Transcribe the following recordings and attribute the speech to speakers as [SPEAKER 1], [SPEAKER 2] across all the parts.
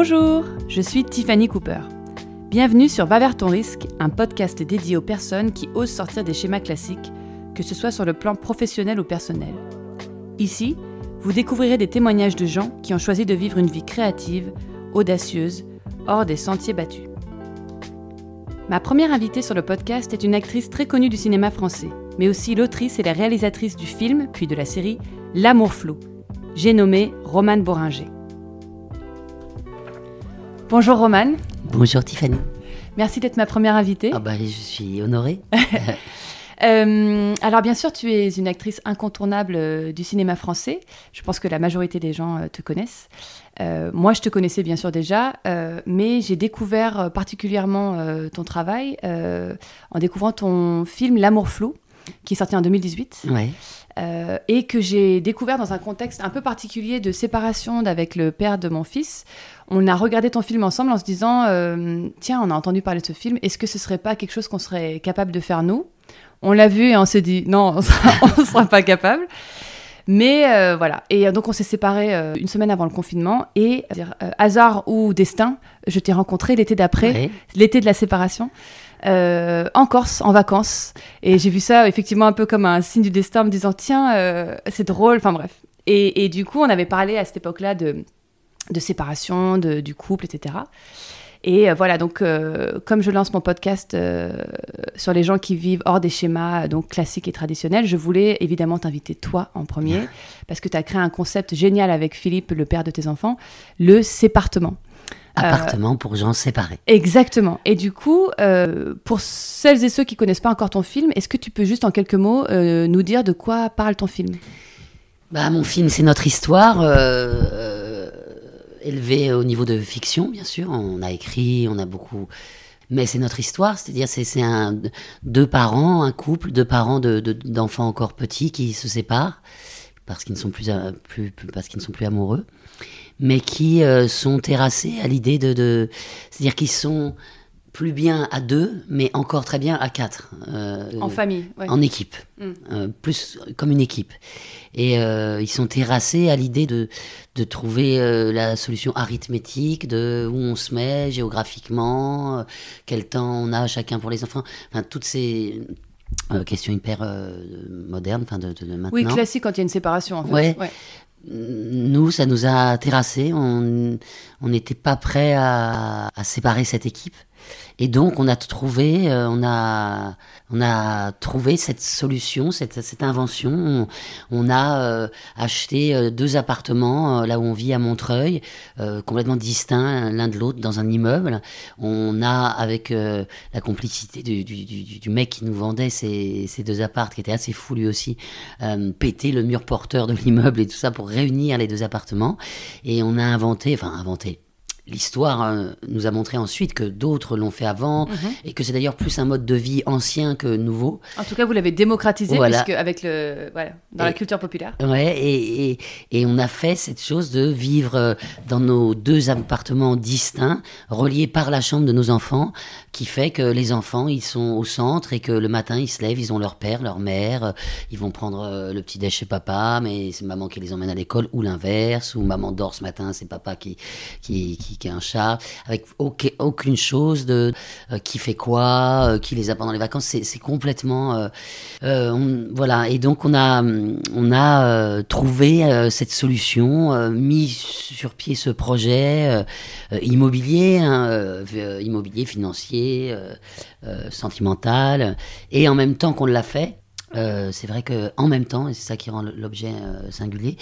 [SPEAKER 1] Bonjour, je suis Tiffany Cooper. Bienvenue sur Va vers ton risque, un podcast dédié aux personnes qui osent sortir des schémas classiques, que ce soit sur le plan professionnel ou personnel. Ici, vous découvrirez des témoignages de gens qui ont choisi de vivre une vie créative, audacieuse, hors des sentiers battus. Ma première invitée sur le podcast est une actrice très connue du cinéma français, mais aussi l'autrice et la réalisatrice du film, puis de la série L'amour flou. J'ai nommé Romane Boringer. Bonjour Romane.
[SPEAKER 2] Bonjour Tiffany.
[SPEAKER 1] Merci d'être ma première invitée.
[SPEAKER 2] Ah bah, je suis honorée.
[SPEAKER 1] Euh, alors bien sûr, tu es une actrice incontournable euh, du cinéma français. Je pense que la majorité des gens euh, te connaissent. moi, je te connaissais bien sûr déjà, mais j'ai découvert particulièrement ton travail en découvrant ton film L'amour flou, qui est sorti en 2018.
[SPEAKER 2] Ouais.
[SPEAKER 1] et que j'ai découvert dans un contexte un peu particulier de séparation avec le père de mon fils. On a regardé ton film ensemble en se disant, tiens, on a entendu parler de ce film, est-ce que ce serait pas quelque chose qu'on serait capable de faire nous? On l'a vu et on s'est dit non, on sera, sera pas capable. Mais euh, voilà. Et donc on s'est séparés euh, une semaine avant le confinement et euh, hasard ou destin, je t'ai rencontré l'été d'après, l'été de la séparation. en Corse, en vacances. Et j'ai vu ça effectivement un peu comme un signe du destin, en me disant tiens, c'est drôle, enfin bref. Et, du coup, on avait parlé à cette époque-là de, de séparation, de, du couple, etc. Et euh, voilà, donc euh, comme je lance mon podcast euh, sur les gens qui vivent hors des schémas donc classiques et traditionnels, je voulais évidemment t'inviter toi en premier parce que tu as créé un concept génial avec Philippe, le père de tes enfants, le sépartement.
[SPEAKER 2] Appartement pour gens séparés.
[SPEAKER 1] Exactement. Et du coup, pour celles et ceux qui connaissent pas encore ton film, est-ce que tu peux juste en quelques mots nous dire de quoi parle ton film?
[SPEAKER 2] Bah, Mon film, c'est notre histoire élevé au niveau de fiction, bien sûr. On a écrit, on a beaucoup. Mais c'est notre histoire, c'est-à-dire c'est un deux parents, un couple, deux parents d'enfants de, encore petits qui se séparent parce qu'ils ne sont plus, plus, parce qu'ils ne sont plus amoureux, mais qui euh, sont terrassés à l'idée de, de c'est-à-dire qu'ils sont plus bien à deux, mais encore très bien à quatre.
[SPEAKER 1] Euh, en famille,
[SPEAKER 2] En équipe. Mm. Euh, plus comme une équipe. Et euh, ils sont terrassés à l'idée de, de trouver la solution arithmétique, de où on se met géographiquement, quel temps on a chacun pour les enfants. Enfin, toutes ces questions hyper modernes, enfin de, maintenant.
[SPEAKER 1] Oui, classique quand il y a une séparation, en fait.
[SPEAKER 2] Ouais. Nous, ça nous a terrassés. On n'était pas prêt à, à séparer cette équipe. Et donc, on a trouvé, euh, on a, on a trouvé cette solution, cette, invention. On, a euh, acheté euh, deux appartements là où on vit à Montreuil, complètement distincts l'un de l'autre dans un immeuble. On a, avec la complicité du, mec qui nous vendait ces, ces deux appartes, qui était assez fou lui aussi, pété le mur porteur de l'immeuble et tout ça pour réunir les deux appartements. Et on a inventé, enfin inventé l'histoire hein, nous a montré ensuite que d'autres l'ont fait avant mhm. et que c'est d'ailleurs plus un mode de vie ancien que nouveau.
[SPEAKER 1] En tout cas, vous l'avez démocratisé puisque avec le voilà, dans la culture populaire.
[SPEAKER 2] Ouais, et, et, et, on a fait cette chose de vivre euh, dans nos deux appartements distincts, reliés par la chambre de nos enfants, qui fait que les enfants ils sont au centre et que le matin ils se lèvent, ils ont leur père, leur mère, euh, ils vont prendre euh, le petit déj chez papa, mais c'est maman qui les emmène à l'école ou l'inverse, ou maman dort ce matin, c'est papa qui qui, qui est un chat, avec aucune chose de euh, qui fait quoi, euh, qui les a pendant les vacances. C'est complètement euh, voilà. Et donc on a on a trouvé cette solution, mis sur pied ce projet immobilier, hein, immobilier financier, sentimental, et en même temps qu'on l'a fait. c'est vrai que en même temps, et c'est ça qui rend l'objet singulier,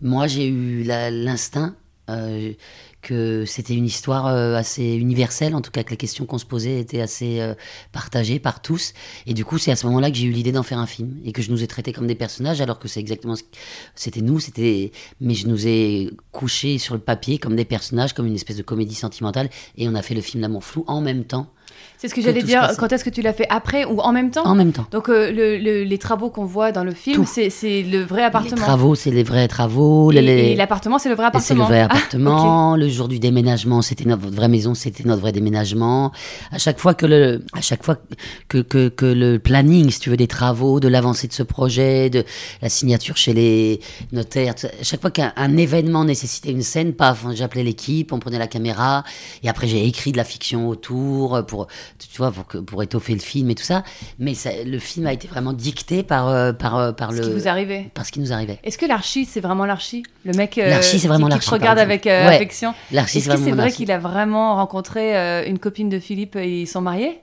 [SPEAKER 2] moi j'ai eu l'instinct que c'était une histoire euh, assez universelle, en tout cas que les questions qu'on se posait étaient assez euh, partagées par tous. Et du coup, c'est à ce moment-là que j'ai eu l'idée d'en faire un film et que je nous ai traités comme des personnages, alors que c'est exactement ce c'était nous, c'était, mais je nous ai couchés sur le papier comme des personnages, comme une espèce de comédie sentimentale, et on a fait le film L'amour flou en même temps
[SPEAKER 1] C'est ce que j'allais dire. Quand est-ce que tu l'as fait Après ou en même temps
[SPEAKER 2] En même temps.
[SPEAKER 1] Donc euh, le- le- les travaux qu'on voit dans le film, c'est le vrai
[SPEAKER 2] Les
[SPEAKER 1] appartement.
[SPEAKER 2] travaux, c'est les vrais travaux.
[SPEAKER 1] Et,
[SPEAKER 2] les- les-
[SPEAKER 1] l'appartement, c'est le vrai
[SPEAKER 2] Et C'est le
[SPEAKER 1] appartement.
[SPEAKER 2] vrai
[SPEAKER 1] Ah,
[SPEAKER 2] appartement. Le jour du déménagement, c'était notre vraie maison, c'était notre vrai déménagement. À chaque fois que le, à chaque fois que, que, que le planning, si tu veux, des travaux, de l'avancée de ce projet, de la signature chez les notaires, à chaque fois qu'un un événement nécessitait une scène, paf, j'appelais l'équipe, on prenait la caméra, et après j'ai écrit de la fiction autour pour, tu vois, pour, que, pour étoffer le film et tout ça. Mais ça, le film a été vraiment dicté par, euh, par, euh, par
[SPEAKER 1] ce
[SPEAKER 2] le,
[SPEAKER 1] qui vous arrivait.
[SPEAKER 2] par ce qui nous arrivait.
[SPEAKER 1] Est-ce que l'archi, c'est vraiment l'archi Le mec euh,
[SPEAKER 2] L'archi, c'est vraiment
[SPEAKER 1] qui, qui
[SPEAKER 2] l'archi,
[SPEAKER 1] te regarde avec
[SPEAKER 2] Ouais.
[SPEAKER 1] affection.
[SPEAKER 2] L'archi,
[SPEAKER 1] Est-ce
[SPEAKER 2] c'est
[SPEAKER 1] que
[SPEAKER 2] vraiment
[SPEAKER 1] c'est vrai qu'il a vraiment rencontré une copine de Philippe et ils sont mariés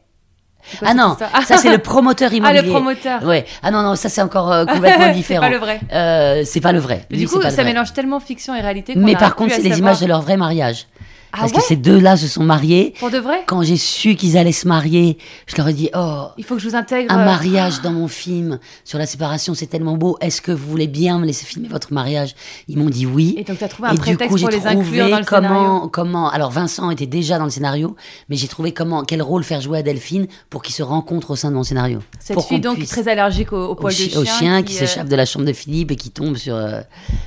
[SPEAKER 1] C'est quoi
[SPEAKER 2] Ah non, ça c'est le promoteur
[SPEAKER 1] Ah,
[SPEAKER 2] immobilier.
[SPEAKER 1] le promoteur.
[SPEAKER 2] Ouais. Ah non non, ça c'est encore euh, complètement
[SPEAKER 1] C'est
[SPEAKER 2] différent.
[SPEAKER 1] pas le vrai.
[SPEAKER 2] Euh, c'est pas le vrai. Lui,
[SPEAKER 1] du coup,
[SPEAKER 2] c'est
[SPEAKER 1] ça mélange tellement fiction et réalité.
[SPEAKER 2] Mais par contre, c'est les images de leur vrai mariage.
[SPEAKER 1] Ah
[SPEAKER 2] Parce
[SPEAKER 1] ouais
[SPEAKER 2] que ces deux-là se sont mariés.
[SPEAKER 1] Pour de vrai
[SPEAKER 2] Quand j'ai su qu'ils allaient se marier, je leur ai dit oh.
[SPEAKER 1] Il faut que je vous intègre.
[SPEAKER 2] Un
[SPEAKER 1] euh,
[SPEAKER 2] mariage dans mon film sur la séparation, c'est tellement beau. Est-ce que vous voulez bien me laisser filmer votre mariage? Ils m'ont dit oui.
[SPEAKER 1] Et donc, tu as trouvé un
[SPEAKER 2] Et
[SPEAKER 1] prétexte
[SPEAKER 2] coup,
[SPEAKER 1] pour les inclure dans le
[SPEAKER 2] comment,
[SPEAKER 1] scénario.
[SPEAKER 2] comment. Alors, Vincent était déjà dans le scénario, mais j'ai trouvé comment, quel rôle faire jouer à Delphine pour qu'ils se rencontrent au sein de mon scénario.
[SPEAKER 1] Cette
[SPEAKER 2] Pour
[SPEAKER 1] fille, donc,
[SPEAKER 2] puisse-
[SPEAKER 1] très allergique au, au
[SPEAKER 2] au,
[SPEAKER 1] poil de
[SPEAKER 2] chi-
[SPEAKER 1] chien.
[SPEAKER 2] au chien qui,
[SPEAKER 1] euh,
[SPEAKER 2] s'échappe de la chambre de Philippe et qui tombe sur, euh,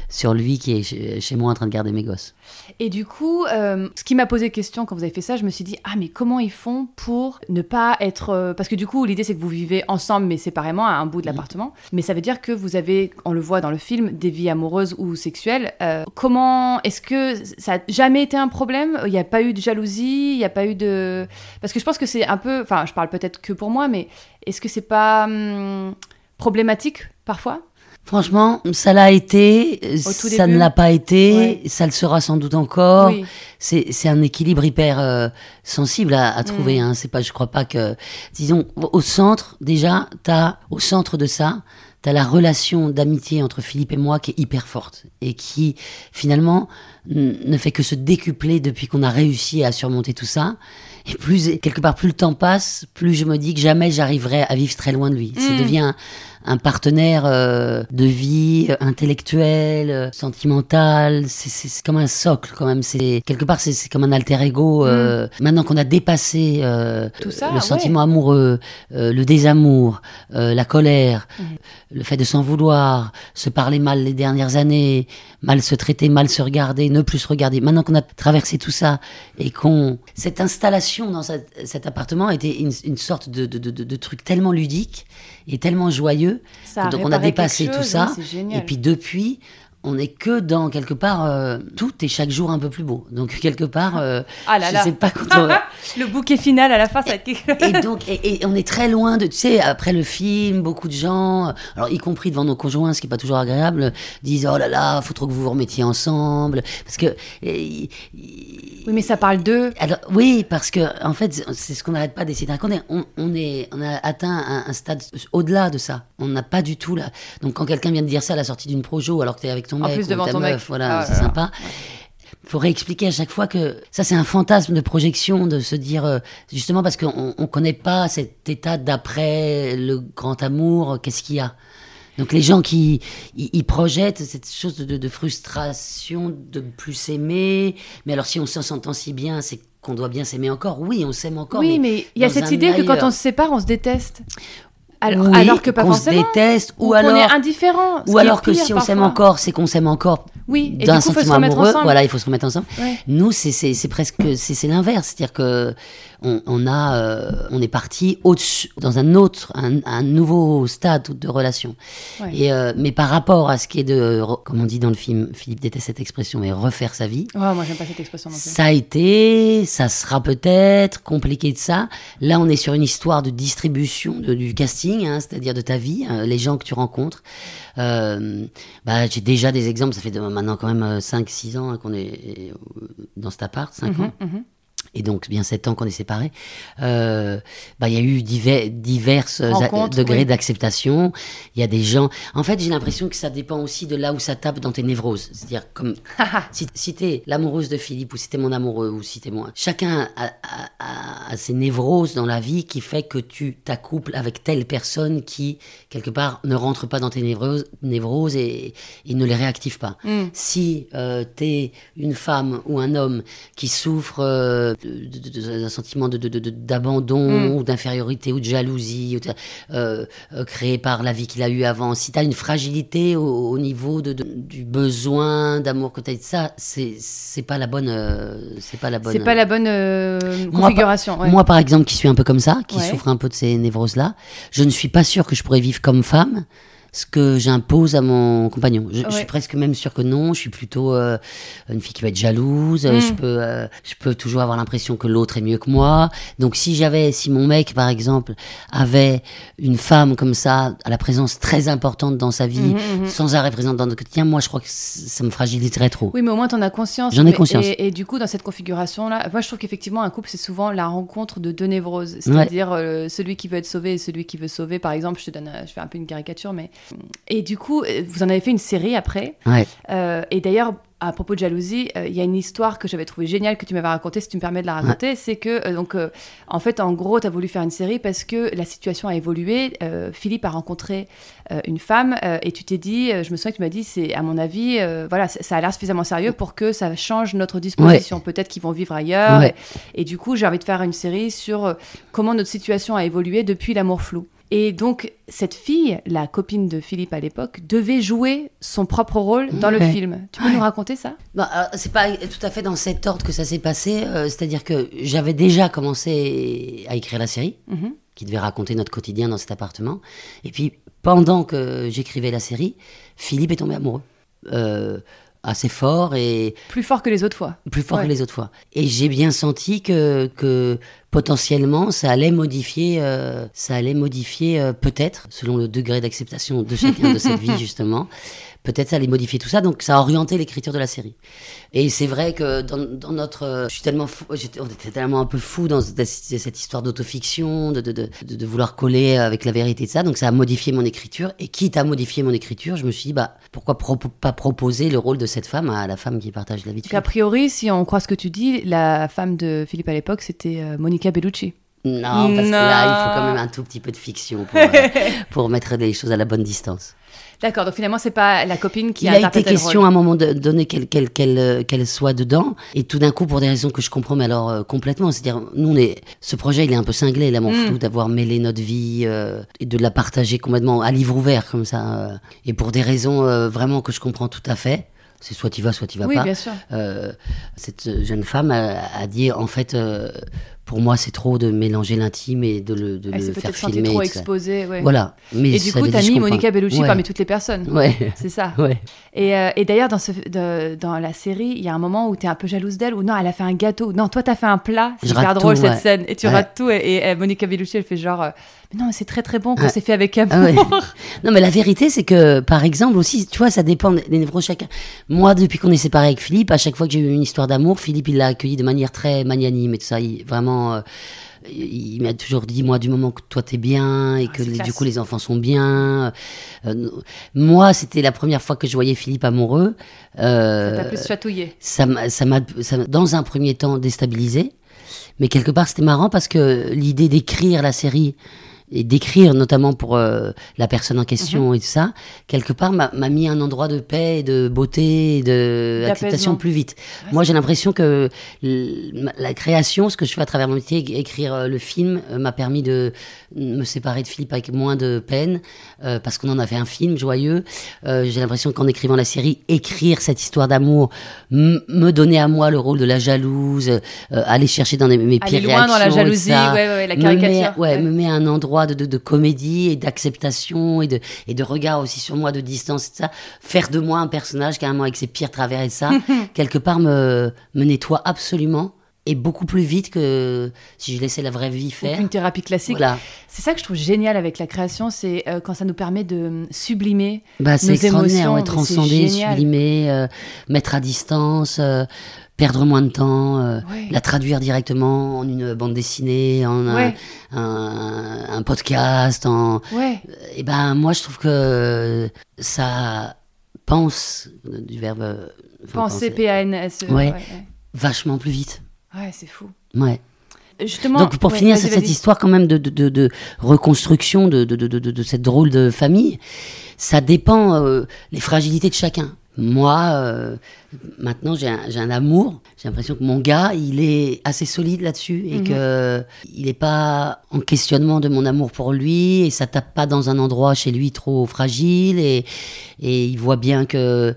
[SPEAKER 2] sur lui qui est chez, chez moi en train de garder mes gosses.
[SPEAKER 1] Et du coup, euh, ce qui m'a posé question quand vous avez fait ça, je me suis dit, ah, mais comment ils font pour ne pas être. euh, Parce que du coup, l'idée, c'est que vous vivez ensemble, mais séparément, à un bout de l'appartement. Mais ça veut dire que vous avez, on le voit dans le film, des vies amoureuses ou sexuelles. Euh, comment. Est-ce que ça a jamais été un problème? Il n'y a pas eu de jalousie? Il n'y a pas eu de. Parce que je pense que c'est un peu. Enfin, je parle peut-être que pour moi, mais est-ce que c'est pas. hum, problématique parfois?
[SPEAKER 2] Franchement, ça l'a été, ça
[SPEAKER 1] début
[SPEAKER 2] ne l'a pas été,
[SPEAKER 1] Ouais.
[SPEAKER 2] ça le sera sans doute encore.
[SPEAKER 1] Oui.
[SPEAKER 2] C'est c'est un équilibre hyper euh, sensible à, à trouver.
[SPEAKER 1] Mm.
[SPEAKER 2] Hein. C'est pas, je crois pas que, disons, au centre déjà, t'as au centre de ça, t'as la relation d'amitié entre Philippe et moi qui est hyper forte et qui finalement ne fait que se décupler depuis qu'on a réussi à surmonter tout ça. Et plus quelque part plus le temps passe, plus je me dis que jamais j'arriverai à vivre très loin de lui. Ça
[SPEAKER 1] Mm.
[SPEAKER 2] devient un, partenaire euh, de vie euh, intellectuel, euh, sentimental. C'est- comme un socle quand même. C'est quelque part c'est comme un alter ego. euh, Maintenant qu'on a dépassé euh,
[SPEAKER 1] Tout ça,
[SPEAKER 2] le
[SPEAKER 1] ouais.
[SPEAKER 2] sentiment amoureux, le désamour, la colère, le fait de s'en vouloir, se parler mal les dernières années, mal se traiter, mal se regarder, ne plus se regarder. Maintenant qu'on a traversé tout ça et qu'on cette installation dans cet, cet appartement était une, une sorte de, de, de, de- de truc tellement ludique et tellement joyeux.
[SPEAKER 1] Ça a
[SPEAKER 2] Donc on a dépassé tout ça.
[SPEAKER 1] oui,
[SPEAKER 2] et puis depuis, on n'est que dans quelque part euh, tout est chaque jour un peu plus beau. Donc quelque part, euh,
[SPEAKER 1] Ah là
[SPEAKER 2] je
[SPEAKER 1] là.
[SPEAKER 2] sais pas quand on-
[SPEAKER 1] Le bouquet final à la fin, ça va être
[SPEAKER 2] et donc, et, et on est très loin de, tu sais, après le film, beaucoup de gens, alors y compris devant nos conjoints, ce qui est pas toujours agréable, disent oh là là, faut trop que vous vous remettiez ensemble, parce que. et-
[SPEAKER 1] Oui, mais ça parle d'eux.
[SPEAKER 2] alors, oui, parce que en fait, c'est ce qu'on n'arrête pas d'essayer de raconter. On, on est, on a atteint un, un stade au-delà de ça. On n'a pas du tout là. Donc, quand quelqu'un vient de dire ça à la sortie d'une projo, alors que t'es avec ton
[SPEAKER 1] En plus,
[SPEAKER 2] ou
[SPEAKER 1] devant
[SPEAKER 2] ta
[SPEAKER 1] ton
[SPEAKER 2] meuf,
[SPEAKER 1] mec.
[SPEAKER 2] voilà,
[SPEAKER 1] Ah
[SPEAKER 2] c'est sympa. Il faut réexpliquer à chaque fois que ça, c'est un fantasme de projection, de se dire, euh, justement parce qu'on ne connaît pas cet état d'après le grand amour, euh, qu'est-ce qu'il y a? Donc les gens qui ils, projettent cette chose de, de frustration de ne plus s'aimer, mais alors si on se s'entend si bien, c'est qu'on doit bien s'aimer encore. Oui, on s'aime encore.
[SPEAKER 1] Oui, mais il y a cette idée que quand on se sépare, on se déteste. Alors,
[SPEAKER 2] Oui,
[SPEAKER 1] alors que pas
[SPEAKER 2] qu'on se déteste, ou,
[SPEAKER 1] qu'on
[SPEAKER 2] alors
[SPEAKER 1] est indifférent.
[SPEAKER 2] ou alors que si on s'aime encore, c'est qu'on s'aime encore
[SPEAKER 1] Oui, et du
[SPEAKER 2] d'un
[SPEAKER 1] coup, faut se
[SPEAKER 2] sentiment amoureux.
[SPEAKER 1] ensemble.
[SPEAKER 2] Voilà, il faut se remettre ensemble.
[SPEAKER 1] Ouais.
[SPEAKER 2] Nous, c'est presque c'est l'inverse, c'est-à-dire que on, on a euh, on est parti au-dessus dans un autre un, un nouveau stade de relation.
[SPEAKER 1] Ouais.
[SPEAKER 2] Et euh, mais par rapport à ce qui est de comme on dit dans le film, Philippe déteste cette expression, mais refaire sa vie.
[SPEAKER 1] Moi, j'aime pas cette expression non plus.
[SPEAKER 2] Ça a été, ça sera peut-être compliqué de ça. Là, on est sur une histoire de distribution de- du casting, hein, c'est-à-dire de ta vie, hein, les gens que tu rencontres. Euh, bah, j'ai déjà des exemples, ça fait maintenant quand même 5-6 ans hein, qu'on est euh, dans cet appart, 5 ans.
[SPEAKER 1] Mhm.
[SPEAKER 2] Et donc, bien 7 ans qu'on est séparés. Euh, bah, il y a eu divers, diverses degrés
[SPEAKER 1] oui.
[SPEAKER 2] d'acceptation. Il y a des gens. En fait, j'ai l'impression que ça dépend aussi de là où ça tape dans tes névroses. C'est-à-dire, comme si, si t'es l'amoureuse de Philippe, ou si t'es mon amoureux, ou si t'es moi. Chacun a, a- a- a ses névroses dans la vie qui fait que tu t'accouples avec telle personne qui, quelque part, ne rentre pas dans tes névroses, névroses et, et ne les réactive pas.
[SPEAKER 1] Mm.
[SPEAKER 2] Si euh, t'es une femme ou un homme qui souffre euh, d'un sentiment de, de- de- de- d'abandon
[SPEAKER 1] Mm.
[SPEAKER 2] ou d'infériorité ou de jalousie ou de- euh, euh, créé par la vie qu'il a eue avant, si tu as une fragilité au, au niveau de, de- du besoin d'amour que tu as, ça, c'est, c'est pas la bonne. euh, c'est pas la bonne.
[SPEAKER 1] C'est pas la bonne euh,
[SPEAKER 2] Moi,
[SPEAKER 1] configuration. ouais.
[SPEAKER 2] Moi, par exemple, qui suis un peu comme ça, qui
[SPEAKER 1] Ouais.
[SPEAKER 2] souffre un peu de ces névroses-là, je ne suis pas sûre que je pourrais vivre comme femme ce que j'impose à mon compagnon. Je, suis presque même sûre que non. Je suis plutôt euh, une fille qui va être jalouse.
[SPEAKER 1] Mm.
[SPEAKER 2] Je peux, euh, je peux toujours avoir l'impression que l'autre est mieux que moi. Donc, si j'avais, si mon mec, par exemple, avait une femme comme ça, à la présence très importante dans sa vie,
[SPEAKER 1] Mhm, mhm.
[SPEAKER 2] sans arrêt présente dans notre quotidien, moi, je crois que ça me fragiliserait trop.
[SPEAKER 1] Oui, mais au moins, tu en as conscience.
[SPEAKER 2] J'en ai conscience.
[SPEAKER 1] Et, et du coup, dans cette configuration-là, moi, je trouve qu'effectivement, un couple, c'est souvent la rencontre de deux névroses. C'est-à-dire euh, celui qui veut être sauvé et celui qui veut sauver. Par exemple, je te donne, euh, je fais un peu une caricature, mais. Et du coup, euh, vous en avez fait une série après.
[SPEAKER 2] Ouais.
[SPEAKER 1] Euh, et d'ailleurs, à propos de jalousie, euh, il y a une histoire que j'avais trouvée géniale que tu m'avais racontée, si tu me permets de la raconter. C'est que, euh, donc, euh, en fait, en gros, tu as voulu faire une série parce que la situation a évolué. Philippe a rencontré une femme et tu t'es dit, je me souviens que tu m'as dit, c'est à mon avis, voilà, ça a l'air suffisamment sérieux pour que ça change notre disposition. Peut-être qu'ils vont vivre ailleurs.
[SPEAKER 2] Ouais.
[SPEAKER 1] Et, et du coup, j'ai envie de faire une série sur comment notre situation a évolué depuis l'amour flou. Et donc, cette fille, la copine de Philippe à l'époque, devait jouer son propre rôle dans le film. Tu peux nous raconter ça?
[SPEAKER 2] Bah, euh, c'est pas tout à fait dans cet ordre que ça s'est passé. euh, C'est-à-dire que j'avais déjà commencé à écrire la série,
[SPEAKER 1] Mhm.
[SPEAKER 2] qui devait raconter notre quotidien dans cet appartement. Et puis, pendant que j'écrivais la série, Philippe est tombé amoureux. Euh, assez fort et
[SPEAKER 1] Plus fort que les autres fois.
[SPEAKER 2] plus fort
[SPEAKER 1] Ouais.
[SPEAKER 2] que les autres fois. Et j'ai bien senti que, que potentiellement ça allait modifier, euh, ça allait modifier euh, peut-être, selon le degré d'acceptation de chacun de cette vie justement, peut-être ça allait modifier tout ça. Donc ça a orienté l'écriture de la série. Et c'est vrai que dans, dans notre, euh, je suis tellement fou, on était tellement un peu fou dans cette, histoire d'autofiction, de, de, de, vouloir coller avec la vérité de ça. Donc ça a modifié mon écriture. Et quitte à modifier mon écriture, je me suis dit bah pourquoi pro- pas proposer le rôle de cette femme à la femme qui partage la vie de
[SPEAKER 1] Donc, a priori, si on croit ce que tu dis, la femme de Philippe à l'époque, c'était euh, Monica Bellucci.
[SPEAKER 2] Non, parce que
[SPEAKER 1] Non.
[SPEAKER 2] là, il faut quand même un tout petit peu de fiction pour, euh, pour mettre les choses à la bonne distance.
[SPEAKER 1] D'accord, donc finalement, c'est pas la copine qui
[SPEAKER 2] il
[SPEAKER 1] a
[SPEAKER 2] a été
[SPEAKER 1] interprété le
[SPEAKER 2] question
[SPEAKER 1] rôle.
[SPEAKER 2] à un moment donné qu'elle qu'elle euh, qu'elle soit dedans, et tout d'un coup, pour des raisons que je comprends, mais alors euh, complètement, c'est-à-dire, nous, on est, ce projet, il est un peu cinglé, l'amour
[SPEAKER 1] Mm.
[SPEAKER 2] flou, d'avoir mêlé notre vie euh, et de la partager complètement à livre ouvert comme ça, euh, et pour des raisons vraiment que je comprends tout à fait. C'est soit tu vas, soit tu vas
[SPEAKER 1] Oui,
[SPEAKER 2] pas.
[SPEAKER 1] bien sûr.
[SPEAKER 2] Cette jeune femme a, a dit en fait pour moi c'est trop de mélanger l'intime et de le, de
[SPEAKER 1] Elle
[SPEAKER 2] le faire filmer
[SPEAKER 1] trop
[SPEAKER 2] et ça.
[SPEAKER 1] exposée. ouais.
[SPEAKER 2] voilà mais
[SPEAKER 1] Et du coup, t'as mis. Monica Bellucci
[SPEAKER 2] ouais.
[SPEAKER 1] parmi toutes les personnes.
[SPEAKER 2] ouais
[SPEAKER 1] C'est ça.
[SPEAKER 2] ouais
[SPEAKER 1] Et, euh, et d'ailleurs, dans, ce, de- dans la série, il y a un moment où tu es un peu jalouse d'elle, ou non, elle a fait un gâteau. Non, toi, tu as fait un plat. C'est
[SPEAKER 2] rate
[SPEAKER 1] drôle
[SPEAKER 2] tout,
[SPEAKER 1] cette scène. Et tu rates tout. Et, et, euh, Monica Bellucci, elle fait genre, euh, mais non, mais c'est très très bon qu'on
[SPEAKER 2] Ouais.
[SPEAKER 1] s'est fait avec amour.
[SPEAKER 2] Ah ouais. Non, mais la vérité, c'est que, par exemple, aussi, tu vois, ça dépend des des névros chacun. Moi, depuis qu'on est séparés avec Philippe, à chaque fois que j'ai eu une histoire d'amour, Philippe, il l'a accueilli de manière très magnanime et tout ça. Il, vraiment, euh, il, m'a toujours dit, moi, du moment que toi t'es bien et que
[SPEAKER 1] c'est
[SPEAKER 2] les- du coup les enfants sont bien. euh, moi, c'était la première fois que je voyais Philippe amoureux. Euh,
[SPEAKER 1] Ça t'a plus chatouillé.
[SPEAKER 2] ça m'a, ça m'a, dans un premier temps, déstabilisé. Mais quelque part, c'était marrant parce que l'idée d'écrire la série et d'écrire notamment pour euh, la personne en
[SPEAKER 1] Mhm.
[SPEAKER 2] question et tout ça, quelque part m'a, mis un endroit de paix, de beauté, de acceptation plus vite. Moi, j'ai l'impression que la création, ce que je fais à travers mon métier, écrire euh, le film, euh, m'a permis de me séparer de Philippe avec moins de peine, euh, parce qu'on en a fait un film joyeux. Euh, j'ai l'impression qu'en écrivant la série, écrire cette histoire d'amour, me donner à moi le rôle de la jalouse, euh, aller chercher dans les- mes
[SPEAKER 1] Aller
[SPEAKER 2] pires
[SPEAKER 1] loin dans la jalousie,
[SPEAKER 2] ça,
[SPEAKER 1] ouais, la
[SPEAKER 2] me
[SPEAKER 1] caricature.
[SPEAKER 2] met, ouais,
[SPEAKER 1] Ouais.
[SPEAKER 2] me met à un endroit de, de, de comédie et d'acceptation et de, et de regard aussi sur moi, de distance et tout ça. Faire de moi un personnage carrément avec ses pires travers et ça, quelque part me, me nettoie absolument et beaucoup plus vite que si je laissais la vraie vie faire.
[SPEAKER 1] Une thérapie classique.
[SPEAKER 2] Voilà.
[SPEAKER 1] C'est ça que je trouve génial avec la création, c'est euh, quand ça nous permet de sublimer
[SPEAKER 2] Bah, c'est
[SPEAKER 1] nos
[SPEAKER 2] extraordinaire,
[SPEAKER 1] émotions,
[SPEAKER 2] ouais, transcender, sublimer, euh, mettre à distance, euh, perdre moins de temps, euh,
[SPEAKER 1] Ouais.
[SPEAKER 2] la traduire directement en une bande dessinée, en un,
[SPEAKER 1] Ouais.
[SPEAKER 2] un, un podcast, en,
[SPEAKER 1] Ouais,
[SPEAKER 2] Et ben moi je trouve que ça pense euh, du verbe euh, enfin,
[SPEAKER 1] penser P-A-N-S.
[SPEAKER 2] Ouais.
[SPEAKER 1] ouais.
[SPEAKER 2] vachement plus vite.
[SPEAKER 1] Ouais, c'est fou.
[SPEAKER 2] Ouais.
[SPEAKER 1] Justement.
[SPEAKER 2] Donc pour finir
[SPEAKER 1] vas-y,
[SPEAKER 2] cette, histoire quand même de, de, de, de reconstruction de, de, de, de, de cette drôle de famille, ça dépend euh, les fragilités de chacun. Moi, euh, maintenant, j'ai un, j'ai un amour. J'ai l'impression que mon gars, il est assez solide là-dessus et
[SPEAKER 1] Mhm.
[SPEAKER 2] que il n'est pas en questionnement de mon amour pour lui et ça tape pas dans un endroit chez lui trop fragile et, et il voit bien que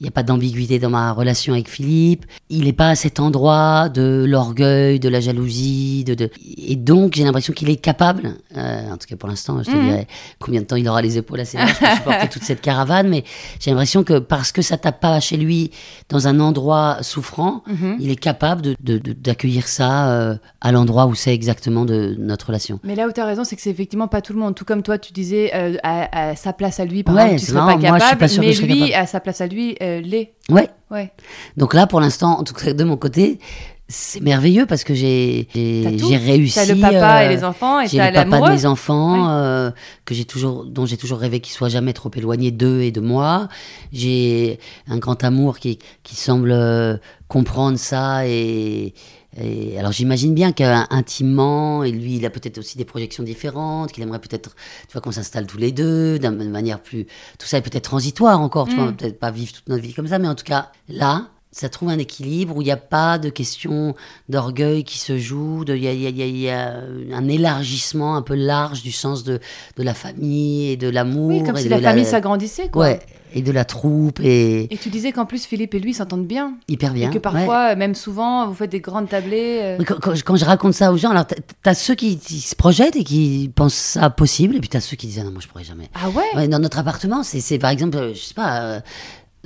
[SPEAKER 2] il n'y a pas d'ambiguïté dans ma relation avec Philippe. Il n'est pas à cet endroit de l'orgueil, de la jalousie. De, de- Et donc, j'ai l'impression qu'il est capable, euh, en tout cas pour l'instant, je te
[SPEAKER 1] Mhm.
[SPEAKER 2] dirais combien de temps il aura les épaules assez larges pour supporter toute cette caravane, mais j'ai l'impression que parce que ça tape pas chez lui dans un endroit souffrant,
[SPEAKER 1] Mhm.
[SPEAKER 2] il est capable de- de- de- d'accueillir ça euh, à l'endroit où c'est exactement de notre relation.
[SPEAKER 1] Mais là où tu as raison, c'est que c'est effectivement pas tout le monde. Tout comme toi, tu disais euh, à, à sa place à lui, par
[SPEAKER 2] Ouais,
[SPEAKER 1] exemple, tu serais
[SPEAKER 2] marrant.
[SPEAKER 1] pas
[SPEAKER 2] Moi, je suis
[SPEAKER 1] capable.
[SPEAKER 2] pas que
[SPEAKER 1] mais
[SPEAKER 2] je
[SPEAKER 1] lui,
[SPEAKER 2] capable.
[SPEAKER 1] à sa place à lui, euh.
[SPEAKER 2] Ouais.
[SPEAKER 1] Ouais.
[SPEAKER 2] Donc là, pour l'instant, en tout cas de mon côté, c'est merveilleux parce que j'ai j'ai réussi.
[SPEAKER 1] T'as le papa
[SPEAKER 2] euh,
[SPEAKER 1] et les enfants, et
[SPEAKER 2] J'ai le papa de mes enfants
[SPEAKER 1] Oui.
[SPEAKER 2] euh, que j'ai toujours, dont j'ai toujours rêvé qu'il soit jamais trop éloigné d'eux et de moi. J'ai un grand amour qui, qui semble euh, comprendre ça et, et alors j'imagine bien qu'intimement et lui il a peut-être aussi des projections différentes, qu'il aimerait peut-être, tu vois, qu'on s'installe tous les deux d'une manière plus, tout ça est peut-être transitoire encore, tu
[SPEAKER 1] Mm.
[SPEAKER 2] vois, peut-être pas vivre toute notre vie comme ça, mais en tout cas là. Ça trouve un équilibre où il n'y a pas de question d'orgueil qui se joue, il y a, y y un élargissement un peu large du sens de, de la famille et de l'amour.
[SPEAKER 1] Oui, comme
[SPEAKER 2] et
[SPEAKER 1] si
[SPEAKER 2] de
[SPEAKER 1] la famille s'agrandissait, quoi.
[SPEAKER 2] Ouais, et de la troupe et
[SPEAKER 1] Et tu disais qu'en plus, Philippe et lui s'entendent bien.
[SPEAKER 2] hyper bien.
[SPEAKER 1] Et que
[SPEAKER 2] ouais.
[SPEAKER 1] parfois, même souvent, vous faites des grandes tablées. euh,
[SPEAKER 2] quand, quand je- quand je raconte ça aux gens, alors t'as- ceux qui, qui se projettent et qui pensent ça possible, et puis t'as ceux qui disent ah non moi je pourrais jamais.
[SPEAKER 1] Ah ouais?
[SPEAKER 2] Ouais, dans notre appartement, c'est par exemple, euh, je sais pas. euh,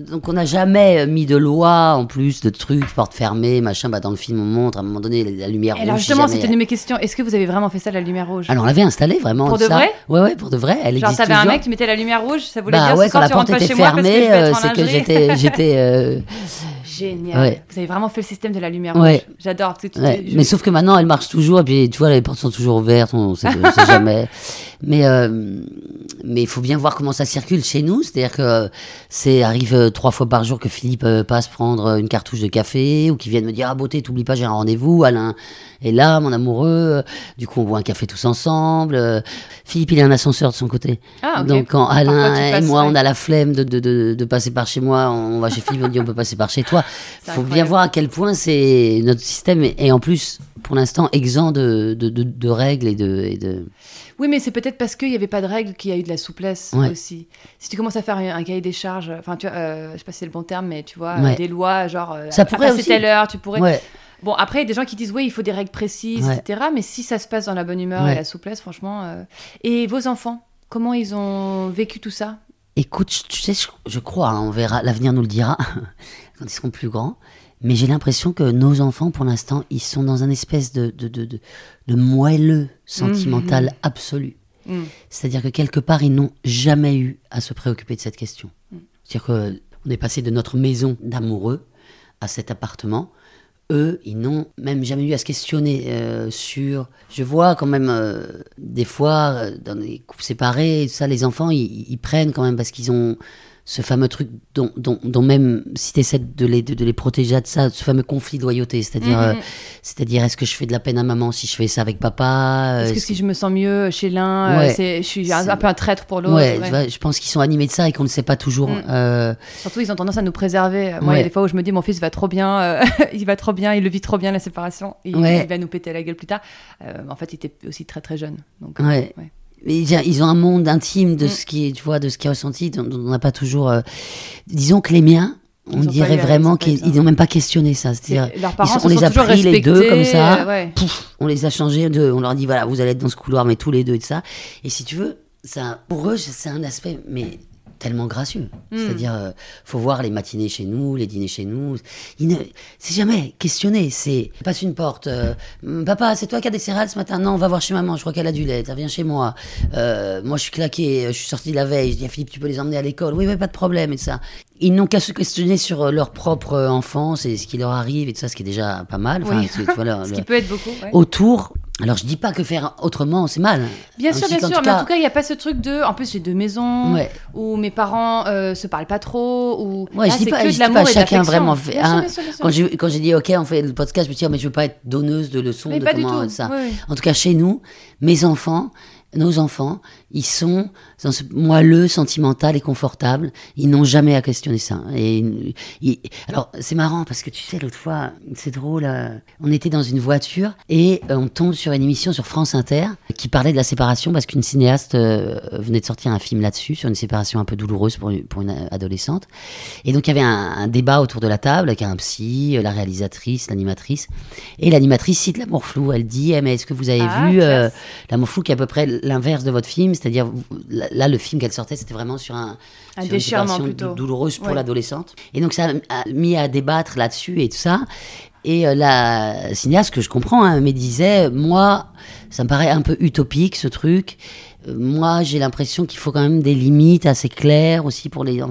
[SPEAKER 2] donc on n'a jamais euh, mis de loi en plus de trucs, porte fermée, machin. Bah dans le film on montre à un moment donné la, la lumière
[SPEAKER 1] Et alors
[SPEAKER 2] rouge. si
[SPEAKER 1] justement, c'était une de mes questions. Est-ce que vous avez vraiment fait ça, la lumière rouge?
[SPEAKER 2] Alors on l'avait installé vraiment.
[SPEAKER 1] Pour de
[SPEAKER 2] ça.
[SPEAKER 1] vrai?
[SPEAKER 2] Ouais ouais pour de vrai. Elle
[SPEAKER 1] Genre, t'avais un mec, tu mettais la lumière rouge, ça voulait
[SPEAKER 2] Bah
[SPEAKER 1] dire
[SPEAKER 2] ouais,
[SPEAKER 1] ce
[SPEAKER 2] quand
[SPEAKER 1] soir,
[SPEAKER 2] la porte était fermée, euh, c'est que j'étais, j'étais, euh,
[SPEAKER 1] Génial.
[SPEAKER 2] Ouais.
[SPEAKER 1] Vous avez vraiment fait le système de la lumière
[SPEAKER 2] Ouais.
[SPEAKER 1] rouge. J'adore.
[SPEAKER 2] ouais.
[SPEAKER 1] je-
[SPEAKER 2] Mais sauf que maintenant, elle marche toujours, et puis tu vois, les portes sont toujours ouvertes, on on sait jamais. Mais euh, mais il faut bien voir comment ça circule chez nous, c'est-à-dire que c'est arrive euh, trois fois par jour que Philippe euh, passe prendre une cartouche de café ou qu'il vienne me dire ah beauté, t'oublies pas, j'ai un rendez-vous. Alain est là, mon amoureux. Du coup, on boit un café tous ensemble. Euh, Philippe, il a un ascenseur de son côté.
[SPEAKER 1] Ah.
[SPEAKER 2] Donc quand Alain
[SPEAKER 1] Parfois,
[SPEAKER 2] et
[SPEAKER 1] passes,
[SPEAKER 2] moi,
[SPEAKER 1] ouais.
[SPEAKER 2] on a la flemme de, de, de, de passer par chez moi, on va chez Philippe, on dit on peut passer par chez toi.
[SPEAKER 1] C'est
[SPEAKER 2] faut bien voir à quel point c'est notre système est, est en plus pour l'instant exempt de, de, de, de règles et de, et de...
[SPEAKER 1] Oui, mais c'est peut-être parce qu'il n'y avait pas de règles qu'il y a eu de la souplesse
[SPEAKER 2] Ouais.
[SPEAKER 1] aussi. Si tu commences à faire un, cahier des charges, enfin, tu vois, euh, je sais pas si c'est le bon terme, mais tu vois,
[SPEAKER 2] Ouais.
[SPEAKER 1] des lois, genre, euh,
[SPEAKER 2] Ça
[SPEAKER 1] à
[SPEAKER 2] pourrait
[SPEAKER 1] passer telle heure, tu pourrais.
[SPEAKER 2] Ouais.
[SPEAKER 1] Bon, après, il y a des gens qui disent, oui, il faut des règles précises, etc. Mais si ça se passe dans la bonne humeur et la souplesse, franchement. euh, Et vos enfants, comment ils ont vécu tout ça?
[SPEAKER 2] Écoute, tu sais, je, je crois, hein, on verra, l'avenir nous le dira quand ils seront plus grands. Mais j'ai l'impression que nos enfants, pour l'instant, ils sont dans un espèce de, de, de, de, de moelleux sentimental absolu.
[SPEAKER 1] Mm.
[SPEAKER 2] C'est-à-dire que quelque part, ils n'ont jamais eu à se préoccuper de cette question. C'est-à-dire qu'on est passé de notre maison d'amoureux à cet appartement. Eux, ils n'ont même jamais eu à se questionner euh, sur. Je vois quand même euh, des fois euh, dans des couples séparés, ça, les enfants, ils, ils prennent quand même parce qu'ils ont ce fameux truc dont, dont, dont même si tu essaies de les, de, de les protéger de ça, ce fameux conflit de loyauté, c'est-à-dire,
[SPEAKER 1] Mhm.
[SPEAKER 2] euh, c'est-à-dire est-ce que je fais de la peine à maman si je fais ça avec papa
[SPEAKER 1] Est-ce
[SPEAKER 2] euh,
[SPEAKER 1] que si je me sens mieux chez l'un, euh,
[SPEAKER 2] Ouais.
[SPEAKER 1] je suis un, peu un traître pour l'autre
[SPEAKER 2] Ouais, je pense qu'ils sont animés de ça et qu'on ne sait pas toujours.
[SPEAKER 1] Mm.
[SPEAKER 2] euh,
[SPEAKER 1] Surtout, ils ont tendance à nous préserver. Moi, il y a des fois où je me dis, mon fils va trop bien, il va trop bien, il le vit trop bien, la séparation. Et. Il va nous péter la gueule plus tard. En fait, il était aussi très très jeune. Donc,
[SPEAKER 2] Ouais. Ils ont un monde intime de
[SPEAKER 1] Mm.
[SPEAKER 2] ce qui est, tu vois, de ce qui est ressenti, dont, on n'a pas toujours. euh, Disons que les miens, on dirait
[SPEAKER 1] eu
[SPEAKER 2] vraiment qu'ils n'ont même pas questionné ça.
[SPEAKER 1] C'est-
[SPEAKER 2] C'est-à-dire, on les a pris les deux comme ça.
[SPEAKER 1] ouais.
[SPEAKER 2] pouf, on les a changés de, on leur dit voilà, vous allez être dans ce couloir, mais tous les deux et tout ça. Et si tu veux, ça, pour eux, c'est un aspect, mais tellement gracieux.
[SPEAKER 1] Mm.
[SPEAKER 2] C'est-à-dire, euh, faut voir les matinées chez nous, les dîners chez nous. Ils ne, c'est jamais questionné. C'est passe une porte. euh, Papa, c'est toi qui as des céréales ce matin? Non, on va voir chez maman. Je crois qu'elle a du lait. Viens chez moi. Euh, moi, je suis claqué. Je suis sorti la veille. Je dis à Philippe, tu peux les emmener à l'école. Oui, oui, pas de problème et ça. Ils n'ont qu'à se questionner sur euh, leur propre enfance et ce qui leur arrive et tout ça, ce qui est déjà pas mal. Enfin,
[SPEAKER 1] Oui.
[SPEAKER 2] c'est- tu vois, leur-
[SPEAKER 1] Ce
[SPEAKER 2] leur-
[SPEAKER 1] qui peut être beaucoup. ouais.
[SPEAKER 2] autour. Alors, je dis pas que faire autrement, c'est mal.
[SPEAKER 1] Bien
[SPEAKER 2] Je
[SPEAKER 1] sûr,
[SPEAKER 2] dis
[SPEAKER 1] bien sûr, mais en tout cas, il n'y a pas ce truc de. En plus, j'ai deux maisons
[SPEAKER 2] Ouais.
[SPEAKER 1] où mes parents euh, se parlent pas trop. Ou...
[SPEAKER 2] Ouais,
[SPEAKER 1] Là,
[SPEAKER 2] je dis pas,
[SPEAKER 1] que
[SPEAKER 2] je dis pas chacun vraiment fait.
[SPEAKER 1] Bien sûr,
[SPEAKER 2] hein.
[SPEAKER 1] bien sûr, bien sûr.
[SPEAKER 2] Quand j'ai dit ok, on fait le podcast, je me suis dit oh, mais je veux pas être donneuse de leçons
[SPEAKER 1] Mais
[SPEAKER 2] de
[SPEAKER 1] pas du
[SPEAKER 2] comment
[SPEAKER 1] tout.
[SPEAKER 2] ça. En tout cas, chez nous, mes enfants, nos enfants, ils sont dans ce moelleux, sentimental et confortable. Ils n'ont jamais à questionner ça. Et, alors, c'est marrant parce que tu sais, l'autre fois, c'est drôle, euh, on était dans une voiture et euh, on tombe sur une émission sur France Inter qui parlait de la séparation parce qu'une cinéaste euh, venait de sortir un film là-dessus, sur une séparation un peu douloureuse pour, pour une adolescente. Et donc, il y avait un, débat autour de la table avec un psy, la réalisatrice, l'animatrice. Et l'animatrice cite l'amour flou. Elle dit eh, Mais est-ce que vous avez ah, vu l'amour flou qui est à peu près l'inverse de votre film? C'est-à-dire, là, le film qu'elle sortait, c'était vraiment sur un.
[SPEAKER 1] Un déchirement plutôt.
[SPEAKER 2] douloureuse pour l'adolescente. Et donc, ça a mis à débattre là-dessus et tout ça. Et euh, la cinéaste, que je comprends, hein, me disait Moi, ça me paraît un peu utopique ce truc. Euh, moi, j'ai l'impression qu'il faut quand même des limites assez claires aussi pour les. Et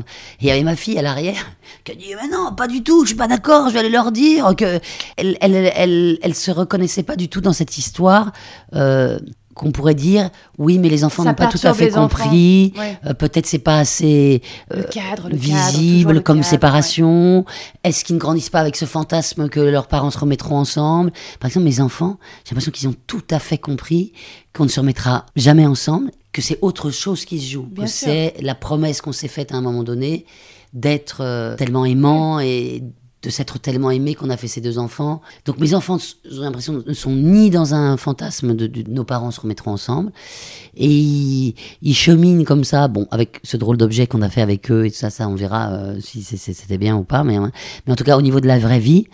[SPEAKER 2] il y avait ma fille à l'arrière qui a dit Mais non, pas du tout, je suis pas d'accord, je vais aller leur dire que. Elle, elle, elle, elle, se reconnaissait pas du tout dans cette histoire. Euh, qu'on pourrait dire oui mais les enfants n'ont pas tout à fait compris. Euh, peut-être c'est pas assez
[SPEAKER 1] euh, cadre,
[SPEAKER 2] visible comme séparation. est-ce qu'ils ne grandissent pas avec ce fantasme que leurs parents se remettront ensemble? Par exemple mes enfants j'ai l'impression qu'ils ont tout à fait compris qu'on ne se remettra jamais ensemble que c'est autre chose qui se joue que c'est la promesse qu'on s'est faite à un moment donné d'être euh, tellement aimant et de s'être tellement aimé qu'on a fait ces deux enfants. Donc mes enfants, j'ai l'impression, ne sont ni dans un fantasme de, nos parents se remettront ensemble, et ils, cheminent comme ça, bon, avec ce drôle d'objet qu'on a fait avec eux et tout ça, ça on verra euh, si c'était bien ou pas, mais, mais en tout cas au niveau de la vraie vie,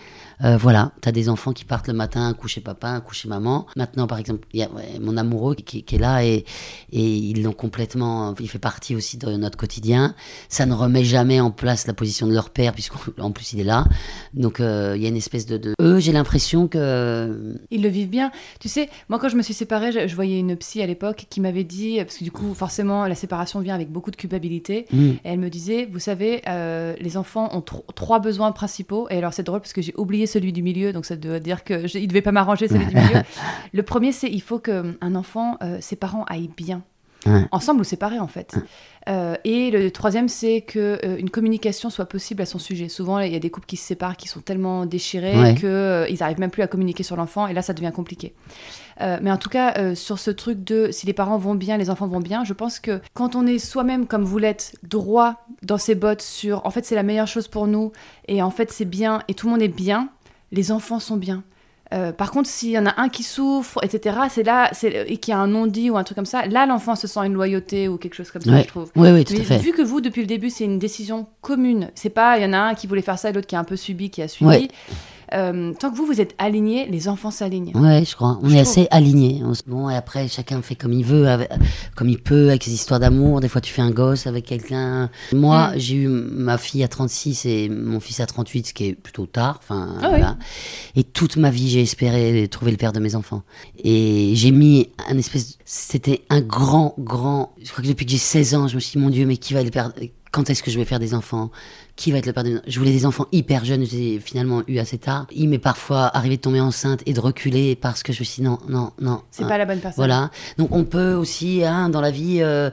[SPEAKER 2] euh, voilà, tu as des enfants qui partent le matin coucher papa, coucher maman. Maintenant, par exemple, il y a mon amoureux qui, est là et, et ils l'ont complètement. Il fait partie aussi de notre quotidien. Ça ne remet jamais en place la position de leur père, puisqu'en plus il est là. Donc euh, il y a une espèce de. Eux, j'ai l'impression que.
[SPEAKER 1] Ils le vivent bien. Tu sais, moi quand je me suis séparée, je, voyais une psy à l'époque qui m'avait dit, parce que du coup, forcément, la séparation vient avec beaucoup de culpabilité. Mm. Et elle me disait, vous savez, euh, les enfants ont trois besoins principaux. Et alors c'est drôle parce que j'ai oublié celui du milieu, donc ça doit dire que je, il devait pas m'arranger celui du milieu. Le premier, c'est il faut que un enfant, euh, ses parents aillent bien. ensemble ou séparés en fait. Euh, et le troisième, c'est que euh, une communication soit possible à son sujet. Souvent, il y a des couples qui se séparent, qui sont tellement déchirés qu'ils ils n'arrivent même plus à communiquer sur l'enfant, et là, ça devient compliqué. mais en tout cas, sur ce truc de si les parents vont bien, les enfants vont bien, je pense que quand on est soi-même, comme vous l'êtes, droit dans ses bottes sur en fait c'est la meilleure chose pour nous, et en fait c'est bien, et tout le monde est bien, les enfants sont bien. Euh, par contre, s'il y en a un qui souffre, etc., c'est là, et qu'il y a un non-dit ou un truc comme ça, là, l'enfant se sent une loyauté ou quelque chose comme ça, je trouve.
[SPEAKER 2] Oui, oui, tout à fait.
[SPEAKER 1] Vu que vous, depuis le début, c'est une décision commune, c'est pas, il y en a un qui voulait faire ça et l'autre qui a un peu subi, qui a suivi. Euh, tant que vous, vous êtes aligné, les enfants s'alignent.
[SPEAKER 2] Ouais, je crois. On est assez alignés. Bon, et après, chacun fait comme il veut, comme il peut, avec ses histoires d'amour. Des fois, tu fais un gosse avec quelqu'un. Moi, j'ai eu ma fille à 36 et mon fils à 38, ce qui est plutôt tard. Enfin, ah voilà. Et toute ma vie, j'ai espéré trouver le père de mes enfants. Et j'ai mis un espèce. C'était un grand, grand. Je crois que depuis que j'ai 16 ans, je me suis dit, mon Dieu, mais qui va le père? Quand est-ce que je vais faire des enfants? Qui va être le père de Je voulais des enfants hyper jeunes, j'ai finalement eu assez tard. Il m'est parfois arrivé de tomber enceinte et de reculer parce que je me suis dit non, non, non.
[SPEAKER 1] C'est pas la bonne personne.
[SPEAKER 2] Voilà. Donc on peut aussi, hein, dans la vie, euh,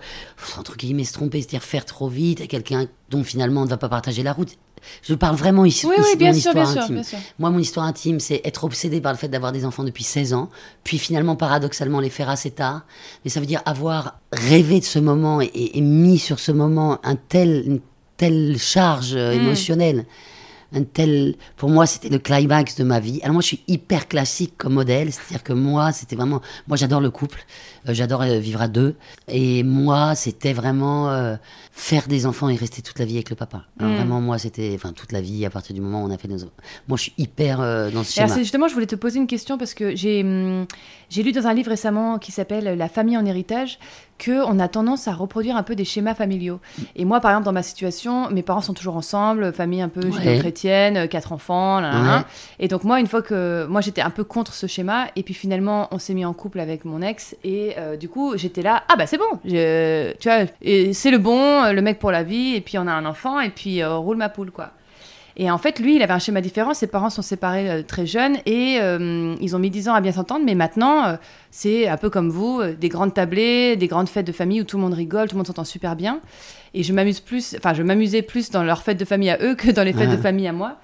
[SPEAKER 2] entre guillemets, se tromper, c'est-à-dire faire trop vite à quelqu'un dont finalement on ne va pas partager la route. Je parle vraiment ici,
[SPEAKER 1] oui,
[SPEAKER 2] oui,
[SPEAKER 1] bien
[SPEAKER 2] de mon
[SPEAKER 1] sûr,
[SPEAKER 2] histoire
[SPEAKER 1] bien
[SPEAKER 2] intime.
[SPEAKER 1] Sûr, bien sûr.
[SPEAKER 2] Moi, mon histoire intime, c'est être obsédé par le fait d'avoir des enfants depuis 16 ans, puis finalement, paradoxalement, les faire assez tard. Mais ça veut dire avoir rêvé de ce moment et, et mis sur ce moment un tel, une telle charge euh, hmm. émotionnelle. Un tel, pour moi, c'était le climax de ma vie. Alors moi, je suis hyper classique comme modèle, c'est-à-dire que moi, c'était vraiment, moi, j'adore le couple, j'adore euh, vivre à deux, et moi, c'était vraiment faire des enfants et rester toute la vie avec le papa. Hmm. Vraiment, moi, c'était, enfin, toute la vie à partir du moment où on a fait nos Moi, je suis hyper dans ce schéma.
[SPEAKER 1] justement, je voulais te poser une question parce que j'ai, hum, j'ai lu dans un livre récemment qui s'appelle La famille en héritage qu'on a tendance à reproduire un peu des schémas familiaux. Et moi, par exemple, dans ma situation, mes parents sont toujours ensemble, famille un peu chrétienne, euh, quatre enfants, et donc moi, une fois que moi j'étais un peu contre ce schéma, et puis finalement on s'est mis en couple avec mon ex, et euh, du coup j'étais là, ah bah c'est bon, tu vois, c'est le bon, le mec pour la vie, et puis on a un enfant, et puis euh, roule ma poule quoi. Et en fait, lui, il avait un schéma différent. Ses parents sont séparés euh, très jeunes et euh, ils ont mis 10 ans à bien s'entendre. Mais maintenant, euh, c'est un peu comme vous, des grandes tablées, des grandes fêtes de famille où tout le monde rigole, tout le monde s'entend super bien. Et je m'amuse plus, enfin, je m'amusais plus dans leurs fêtes de famille à eux que dans les fêtes de famille à moi.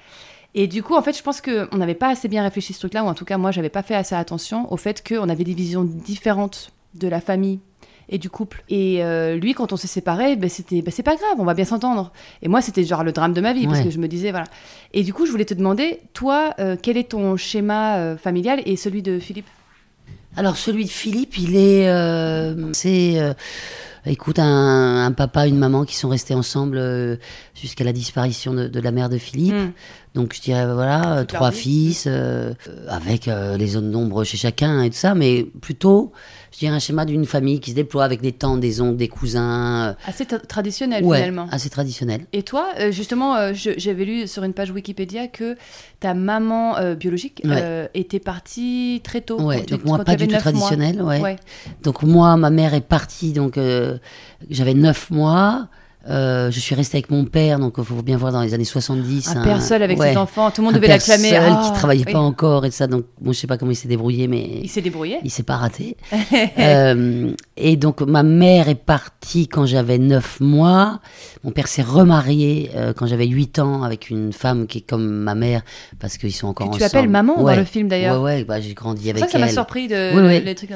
[SPEAKER 1] Et du coup, en fait, je pense qu'on n'avait pas assez bien réfléchi ce truc-là, ou en tout cas, moi, j'avais pas fait assez attention au fait qu'on avait des visions différentes de la famille et du couple. Et euh, lui, quand on s'est séparés, ben, c'était, ben, c'est pas grave, on va bien s'entendre. Et moi, c'était genre le drame de ma vie, parce que je me disais, voilà. Et du coup, je voulais te demander, toi, euh, quel est ton schéma euh, familial et celui de Philippe?
[SPEAKER 2] Alors celui de Philippe, il est, c'est, écoute, un, un papa, une maman qui sont restés ensemble jusqu'à la disparition de, de la mère de Philippe.
[SPEAKER 1] Hmm.
[SPEAKER 2] Donc je dirais voilà, euh, trois fils, euh, euh, avec euh, les zones d'ombre chez chacun et tout ça, mais plutôt, je dirais un schéma d'une famille qui se déploie avec des tantes, des oncles, des cousins.
[SPEAKER 1] Assez tra- traditionnel,
[SPEAKER 2] ouais,
[SPEAKER 1] finalement.
[SPEAKER 2] assez traditionnel.
[SPEAKER 1] Et toi, euh, justement, j'avais lu sur une page Wikipédia que ta maman biologique
[SPEAKER 2] Ouais.
[SPEAKER 1] était partie très tôt.
[SPEAKER 2] Ouais, donc moi pas du tout traditionnel, ouais.
[SPEAKER 1] Ouais.
[SPEAKER 2] Donc moi, ma mère est partie, donc j'avais 9 mois. Euh, je suis restée avec mon père, donc il faut bien voir dans les années 70.
[SPEAKER 1] Un père seul avec
[SPEAKER 2] ouais,
[SPEAKER 1] ses enfants, tout le monde
[SPEAKER 2] un
[SPEAKER 1] devait
[SPEAKER 2] père
[SPEAKER 1] l'acclamer.
[SPEAKER 2] seul
[SPEAKER 1] Ah,
[SPEAKER 2] qui travaillait
[SPEAKER 1] oui.
[SPEAKER 2] pas encore et ça. Donc moi je sais pas comment il s'est débrouillé, mais
[SPEAKER 1] Il s'est débrouillé.
[SPEAKER 2] il s'est pas raté. Euh, et donc ma mère est partie quand j'avais 9 mois. Mon père s'est remarié euh, quand j'avais 8 ans avec une femme qui est comme ma mère parce qu'ils sont encore
[SPEAKER 1] Que tu
[SPEAKER 2] ensemble.
[SPEAKER 1] appelles maman
[SPEAKER 2] ouais.
[SPEAKER 1] dans le film d'ailleurs.
[SPEAKER 2] Ouais ouais, bah, j'ai grandi avec
[SPEAKER 1] ça que ça m'a
[SPEAKER 2] elle.
[SPEAKER 1] surpris de
[SPEAKER 2] Oui, oui.
[SPEAKER 1] les trucs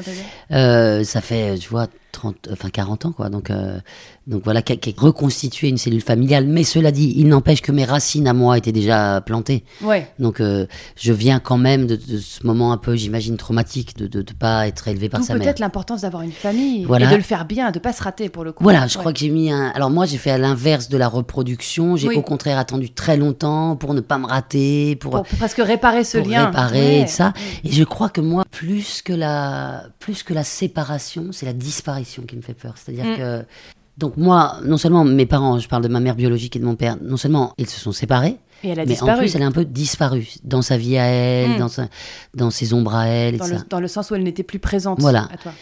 [SPEAKER 2] ça fait, tu vois, 30, enfin 40 ans, quoi. Donc, euh, donc voilà, qui a, qui a reconstitué une cellule familiale. Mais cela dit, il n'empêche que mes racines à moi étaient déjà plantées.
[SPEAKER 1] Ouais.
[SPEAKER 2] Donc, euh, je viens quand même de, de ce moment un peu, j'imagine, traumatique de ne pas être élevé par sa mère.
[SPEAKER 1] peut-être l'importance d'avoir une famille
[SPEAKER 2] Voilà.
[SPEAKER 1] et de le faire bien, de pas se rater pour le coup.
[SPEAKER 2] Voilà, je
[SPEAKER 1] Ouais.
[SPEAKER 2] crois que j'ai mis un. Alors moi, j'ai fait à l'inverse de la reproduction. J'ai
[SPEAKER 1] Oui.
[SPEAKER 2] au contraire attendu très longtemps pour ne pas me rater, pour,
[SPEAKER 1] Pour, pour presque réparer ce
[SPEAKER 2] pour
[SPEAKER 1] lien.
[SPEAKER 2] réparer
[SPEAKER 1] Ouais.
[SPEAKER 2] et ça. Et je crois que moi, plus que la, plus que la séparation, c'est la disparition qui me fait peur. C'est-à-dire
[SPEAKER 1] Mm.
[SPEAKER 2] que, donc moi, non seulement mes parents, je parle de ma mère biologique et de mon père, non seulement ils se sont séparés,
[SPEAKER 1] Et elle a
[SPEAKER 2] mais
[SPEAKER 1] disparu.
[SPEAKER 2] en plus elle est un peu disparue dans sa vie à elle,
[SPEAKER 1] Mm.
[SPEAKER 2] dans, sa- dans ses ombres à elle
[SPEAKER 1] dans, le,
[SPEAKER 2] ça.
[SPEAKER 1] dans le sens où elle n'était plus présente
[SPEAKER 2] Voilà.
[SPEAKER 1] à toi.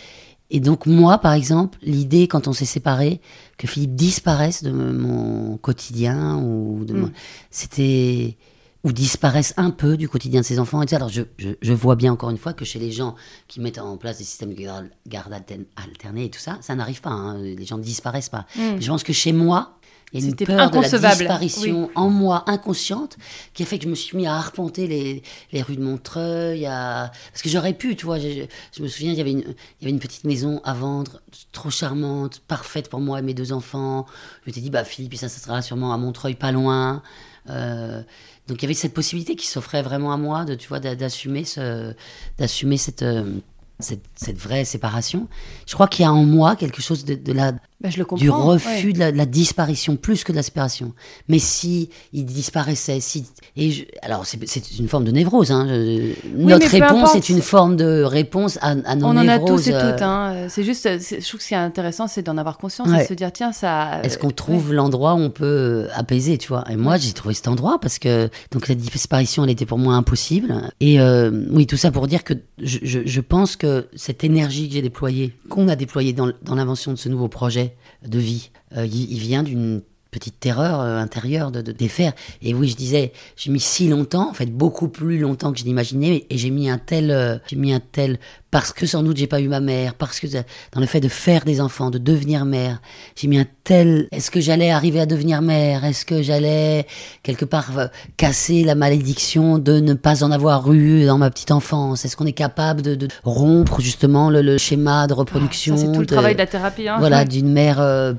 [SPEAKER 2] Et donc moi, par exemple, l'idée quand on s'est séparés, que Philippe disparaisse de mon quotidien ou de
[SPEAKER 1] Mm.
[SPEAKER 2] mon- c'était ou disparaisse un peu du quotidien de ses enfants. Et. Alors je, je, je vois bien encore une fois que chez les gens qui mettent en place des systèmes de garde, garde altern- alternée et tout ça, ça n'arrive pas. hein. Les gens ne disparaissent pas.
[SPEAKER 1] Mm.
[SPEAKER 2] Je pense que chez moi, il y a une peur de la disparition en moi inconsciente qui a fait que je me suis mis à arpenter les, les rues de Montreuil. À... Parce que j'aurais pu, tu vois. Je, je- me souviens, il y, avait une, il y avait une petite maison à vendre, trop charmante, parfaite pour moi et mes deux enfants. Je m'étais dit, bah Philippe, ça, ça sera sûrement à Montreuil, pas loin. Euh, donc il y avait cette possibilité qui s'offrait vraiment à moi de, tu vois, d'a- d'assumer ce, d'assumer cette, euh, cette, cette vraie séparation. Je crois qu'il y a en moi quelque chose de, de la,
[SPEAKER 1] Bah, je le comprends.
[SPEAKER 2] du refus
[SPEAKER 1] ouais.
[SPEAKER 2] de, la, de la disparition plus que de la séparation. Mais si il disparaissait, si et je- alors c'est une forme de névrose. Hein, je- notre réponse est une forme de réponse à, à nos
[SPEAKER 1] On en a tous et
[SPEAKER 2] euh,
[SPEAKER 1] toutes. Hein. Euh, C'est juste, euh, je trouve que ce qui est intéressant, c'est d'en avoir conscience et de se dire, tiens, ça.
[SPEAKER 2] Est-ce
[SPEAKER 1] euh,
[SPEAKER 2] qu'on trouve l'endroit où on peut euh, apaiser, tu vois? Et moi, j'ai trouvé cet endroit parce que donc la disparition, elle était pour moi impossible. Et euh, oui, tout ça pour dire que je, pense que cette énergie que j'ai déployée, qu'on a déployée dans l'invention de ce nouveau projet de vie, euh, il, il vient d'une petite terreur euh, intérieure de, de défaire. Et oui, je disais, j'ai mis si longtemps, en fait beaucoup plus longtemps que je l'imaginais, et j'ai mis un tel, euh, j'ai mis un tel, parce que sans doute j'ai pas eu ma mère, parce que dans le fait de faire des enfants, de devenir mère, j'ai mis un tel, est-ce que j'allais arriver à devenir mère, est-ce que j'allais quelque part euh, casser la malédiction de ne pas en avoir eu dans ma petite enfance, est-ce qu'on est capable de, de rompre justement le, le schéma de reproduction,
[SPEAKER 1] Ça, c'est tout le travail de la thérapie. Hein.
[SPEAKER 2] voilà, d'une mère euh,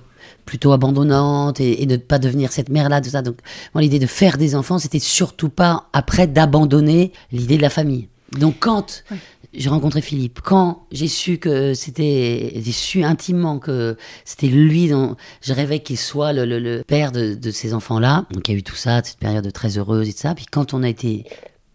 [SPEAKER 2] plutôt abandonnante et, et de ne pas devenir cette mère-là, tout ça. Donc, moi, l'idée de faire des enfants, c'était surtout pas après d'abandonner l'idée de la famille. Donc, quand j'ai rencontré Philippe, quand j'ai su que c'était, j'ai su intimement que c'était lui dont je rêvais qu'il soit le, le- le père de, de ces enfants-là. Donc, il y a eu tout ça, cette période très heureuse et tout ça. Puis, quand on a été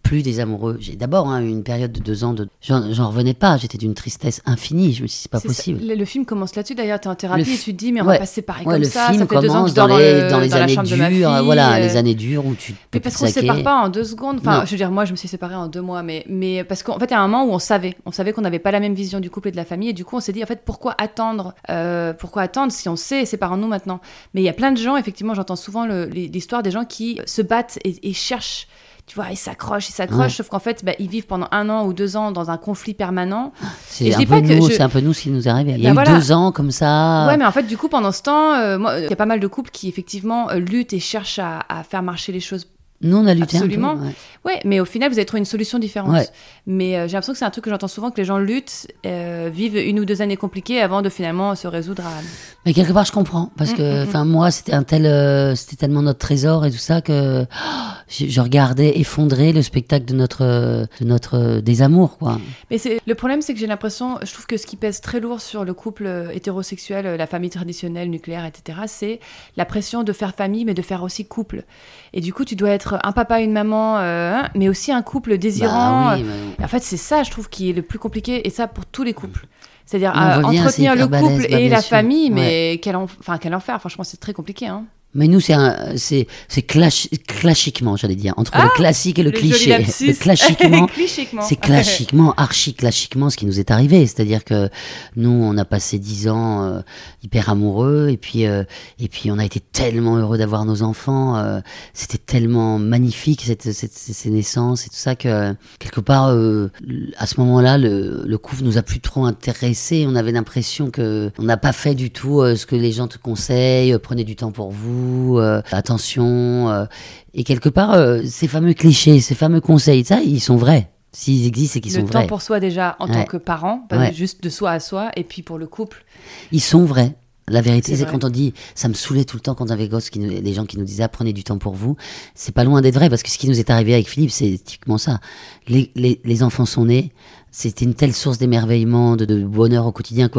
[SPEAKER 2] plus des amoureux, j'ai d'abord hein, eu une période de deux ans de, j'en revenais pas, j'étais d'une tristesse infinie. Je me suis dit, c'est pas possible.
[SPEAKER 1] Le, le film commence là-dessus d'ailleurs, tu es en thérapie et tu te dis, mais on
[SPEAKER 2] ouais.
[SPEAKER 1] va pas se séparer
[SPEAKER 2] Ouais,
[SPEAKER 1] comme
[SPEAKER 2] le
[SPEAKER 1] ça.
[SPEAKER 2] film
[SPEAKER 1] ça fait deux ans que
[SPEAKER 2] dans
[SPEAKER 1] dans,
[SPEAKER 2] les,
[SPEAKER 1] le-
[SPEAKER 2] dans les
[SPEAKER 1] dans la
[SPEAKER 2] années
[SPEAKER 1] chambre de ma
[SPEAKER 2] dures, voilà,
[SPEAKER 1] euh,
[SPEAKER 2] les années dures où tu
[SPEAKER 1] Mais parce qu'on se sépare pas en deux secondes. Enfin,
[SPEAKER 2] Non.
[SPEAKER 1] je veux dire, moi, je me suis séparée en deux mois, mais, mais parce qu'en fait, il y a un moment où on savait, on savait qu'on n'avait pas la même vision du couple et de la famille, et du coup, on s'est dit, en fait, pourquoi attendre, euh, pourquoi attendre si on sait, séparons-nous maintenant? Mais il y a plein de gens, effectivement, j'entends souvent les- l'histoire des gens qui se battent et, et cherchent. Tu vois, ils s'accrochent, ils s'accrochent,
[SPEAKER 2] Ouais.
[SPEAKER 1] sauf qu'en fait, bah, ils vivent pendant un an ou deux ans dans un conflit permanent.
[SPEAKER 2] C'est un, peu nous,
[SPEAKER 1] je-
[SPEAKER 2] c'est un peu nous ce qui nous est arrivé. Il y a
[SPEAKER 1] Bah
[SPEAKER 2] eu
[SPEAKER 1] voilà.
[SPEAKER 2] deux ans comme ça.
[SPEAKER 1] Ouais, mais en fait, du coup, pendant ce temps, euh, il y a pas mal de couples qui, effectivement, euh, luttent et cherchent à, à faire marcher les choses
[SPEAKER 2] Nous, on a lutté
[SPEAKER 1] Absolument.
[SPEAKER 2] un peu. ouais.
[SPEAKER 1] Ouais, mais au final, vous avez trouvé une solution différente.
[SPEAKER 2] Ouais.
[SPEAKER 1] Mais euh, j'ai l'impression que c'est un truc que j'entends souvent que les gens luttent, euh, vivent une ou deux années compliquées avant de finalement se résoudre à.
[SPEAKER 2] Mais quelque part, je comprends parce
[SPEAKER 1] Mm,
[SPEAKER 2] que, enfin, moi, c'était un tel, euh, c'était tellement notre trésor et tout ça que oh, je, je regardais effondrer le spectacle de notre, de notre euh, désamour, quoi.
[SPEAKER 1] Mais c'est le problème, c'est que j'ai l'impression, je trouve que ce qui pèse très lourd sur le couple hétérosexuel, la famille traditionnelle, nucléaire, etc., c'est la pression de faire famille, mais de faire aussi couple. Et du coup, tu dois être un papa, une maman, euh, mais aussi un couple désirant.
[SPEAKER 2] Bah oui, mais-
[SPEAKER 1] En fait, c'est ça, je trouve, qui est le plus compliqué, et ça pour tous les couples. C'est-à-dire
[SPEAKER 2] On
[SPEAKER 1] à
[SPEAKER 2] revient,
[SPEAKER 1] entretenir le couple
[SPEAKER 2] balèze, bah,
[SPEAKER 1] et la
[SPEAKER 2] sûr.
[SPEAKER 1] famille, mais quel, en- enfin, quel enfer. Franchement, c'est très compliqué. Hein.
[SPEAKER 2] Mais nous, c'est un, c'est, c'est clash, classiquement, j'allais dire, entre le classique et le, cliché. Le classiquement,
[SPEAKER 1] Clichiquement.
[SPEAKER 2] c'est classiquement, archi classiquement ce qui nous est arrivé. C'est-à-dire que nous, on a passé dix ans euh, hyper amoureux, et puis, euh, et puis on a été tellement heureux d'avoir nos enfants. euh, c'était tellement magnifique cette, cette- ces ces naissances et tout ça que quelque part, euh, à ce moment-là, le, le couple nous a plus trop intéressés. On avait l'impression que on n'a pas fait du tout euh, ce que les gens te conseillent. euh, prenez du temps pour vous, euh, attention. euh, et quelque part, euh, ces fameux clichés, ces fameux conseils, ça, ils sont vrais. S'ils existent, c'est qu'ils
[SPEAKER 1] Le
[SPEAKER 2] sont
[SPEAKER 1] temps
[SPEAKER 2] vrais.
[SPEAKER 1] pour soi déjà en tant que parent, pas
[SPEAKER 2] Ouais.
[SPEAKER 1] juste de soi à soi, et puis pour le couple.
[SPEAKER 2] Ils sont vrais. La vérité,
[SPEAKER 1] C'est
[SPEAKER 2] quand on dit, ça me saoulait tout le temps quand on avait gosse, qui nous, des gens qui nous disaient, ah, prenez du temps pour vous. C'est pas loin d'être vrai, parce que ce qui nous est arrivé avec Philippe, c'est typiquement ça. Les, les, les enfants sont nés, c'était une telle source d'émerveillement, de, de bonheur au quotidien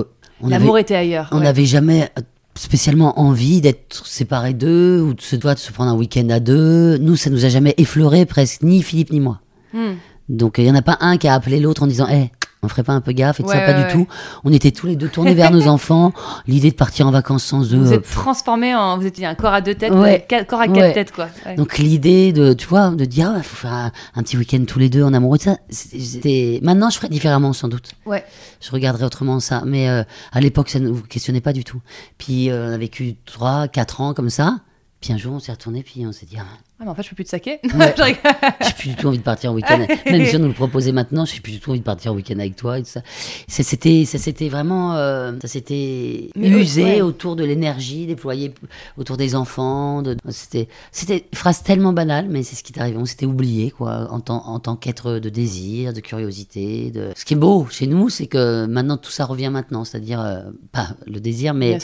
[SPEAKER 1] L'amour était ailleurs.
[SPEAKER 2] on
[SPEAKER 1] ouais.
[SPEAKER 2] n'avait jamais spécialement envie d'être séparés d'eux, ou de se, doit de se prendre un week-end à deux. Nous, ça nous a jamais effleuré presque, ni Philippe ni moi.
[SPEAKER 1] Hmm.
[SPEAKER 2] Donc il y en a pas un qui a appelé l'autre en disant "Eh, on ferait pas un peu gaffe et tout
[SPEAKER 1] Ouais,
[SPEAKER 2] ça pas
[SPEAKER 1] ouais,
[SPEAKER 2] du tout. On était tous les deux tournés vers nos enfants, l'idée de partir en vacances sans eux.
[SPEAKER 1] Vous êtes transformé en. Vous étiez un corps à deux têtes, quatre- corps à quatre têtes, quoi.
[SPEAKER 2] Donc l'idée de tu vois de dire il faut faire un, un petit week-end tous les deux en amoureux ça c'était maintenant je ferais différemment sans doute
[SPEAKER 1] Ouais.
[SPEAKER 2] je regarderais autrement ça mais euh, à l'époque ça ne vous questionnait pas du tout puis euh, on a vécu trois quatre ans comme ça puis un jour on s'est retourné puis on s'est dit ah,
[SPEAKER 1] Ah, mais en fait, je peux plus te saquer.
[SPEAKER 2] Ouais. J'ai plus du tout envie de partir en week-end. Même si on nous le proposait maintenant, j'ai plus du tout envie de partir en week-end avec toi et tout ça. Ça c'était, ça c'était vraiment, euh, ça s'était
[SPEAKER 1] Mais
[SPEAKER 2] usé
[SPEAKER 1] ouais.
[SPEAKER 2] autour de l'énergie déployée autour des enfants. De, c'était, c'était une phrase tellement banale, mais c'est ce qui est arrivé. On s'était oublié quoi, en tant, en tant qu'être de désir, de curiosité. De... Ce qui est beau chez nous, c'est que maintenant tout ça revient maintenant, c'est-à-dire euh, pas le désir, mais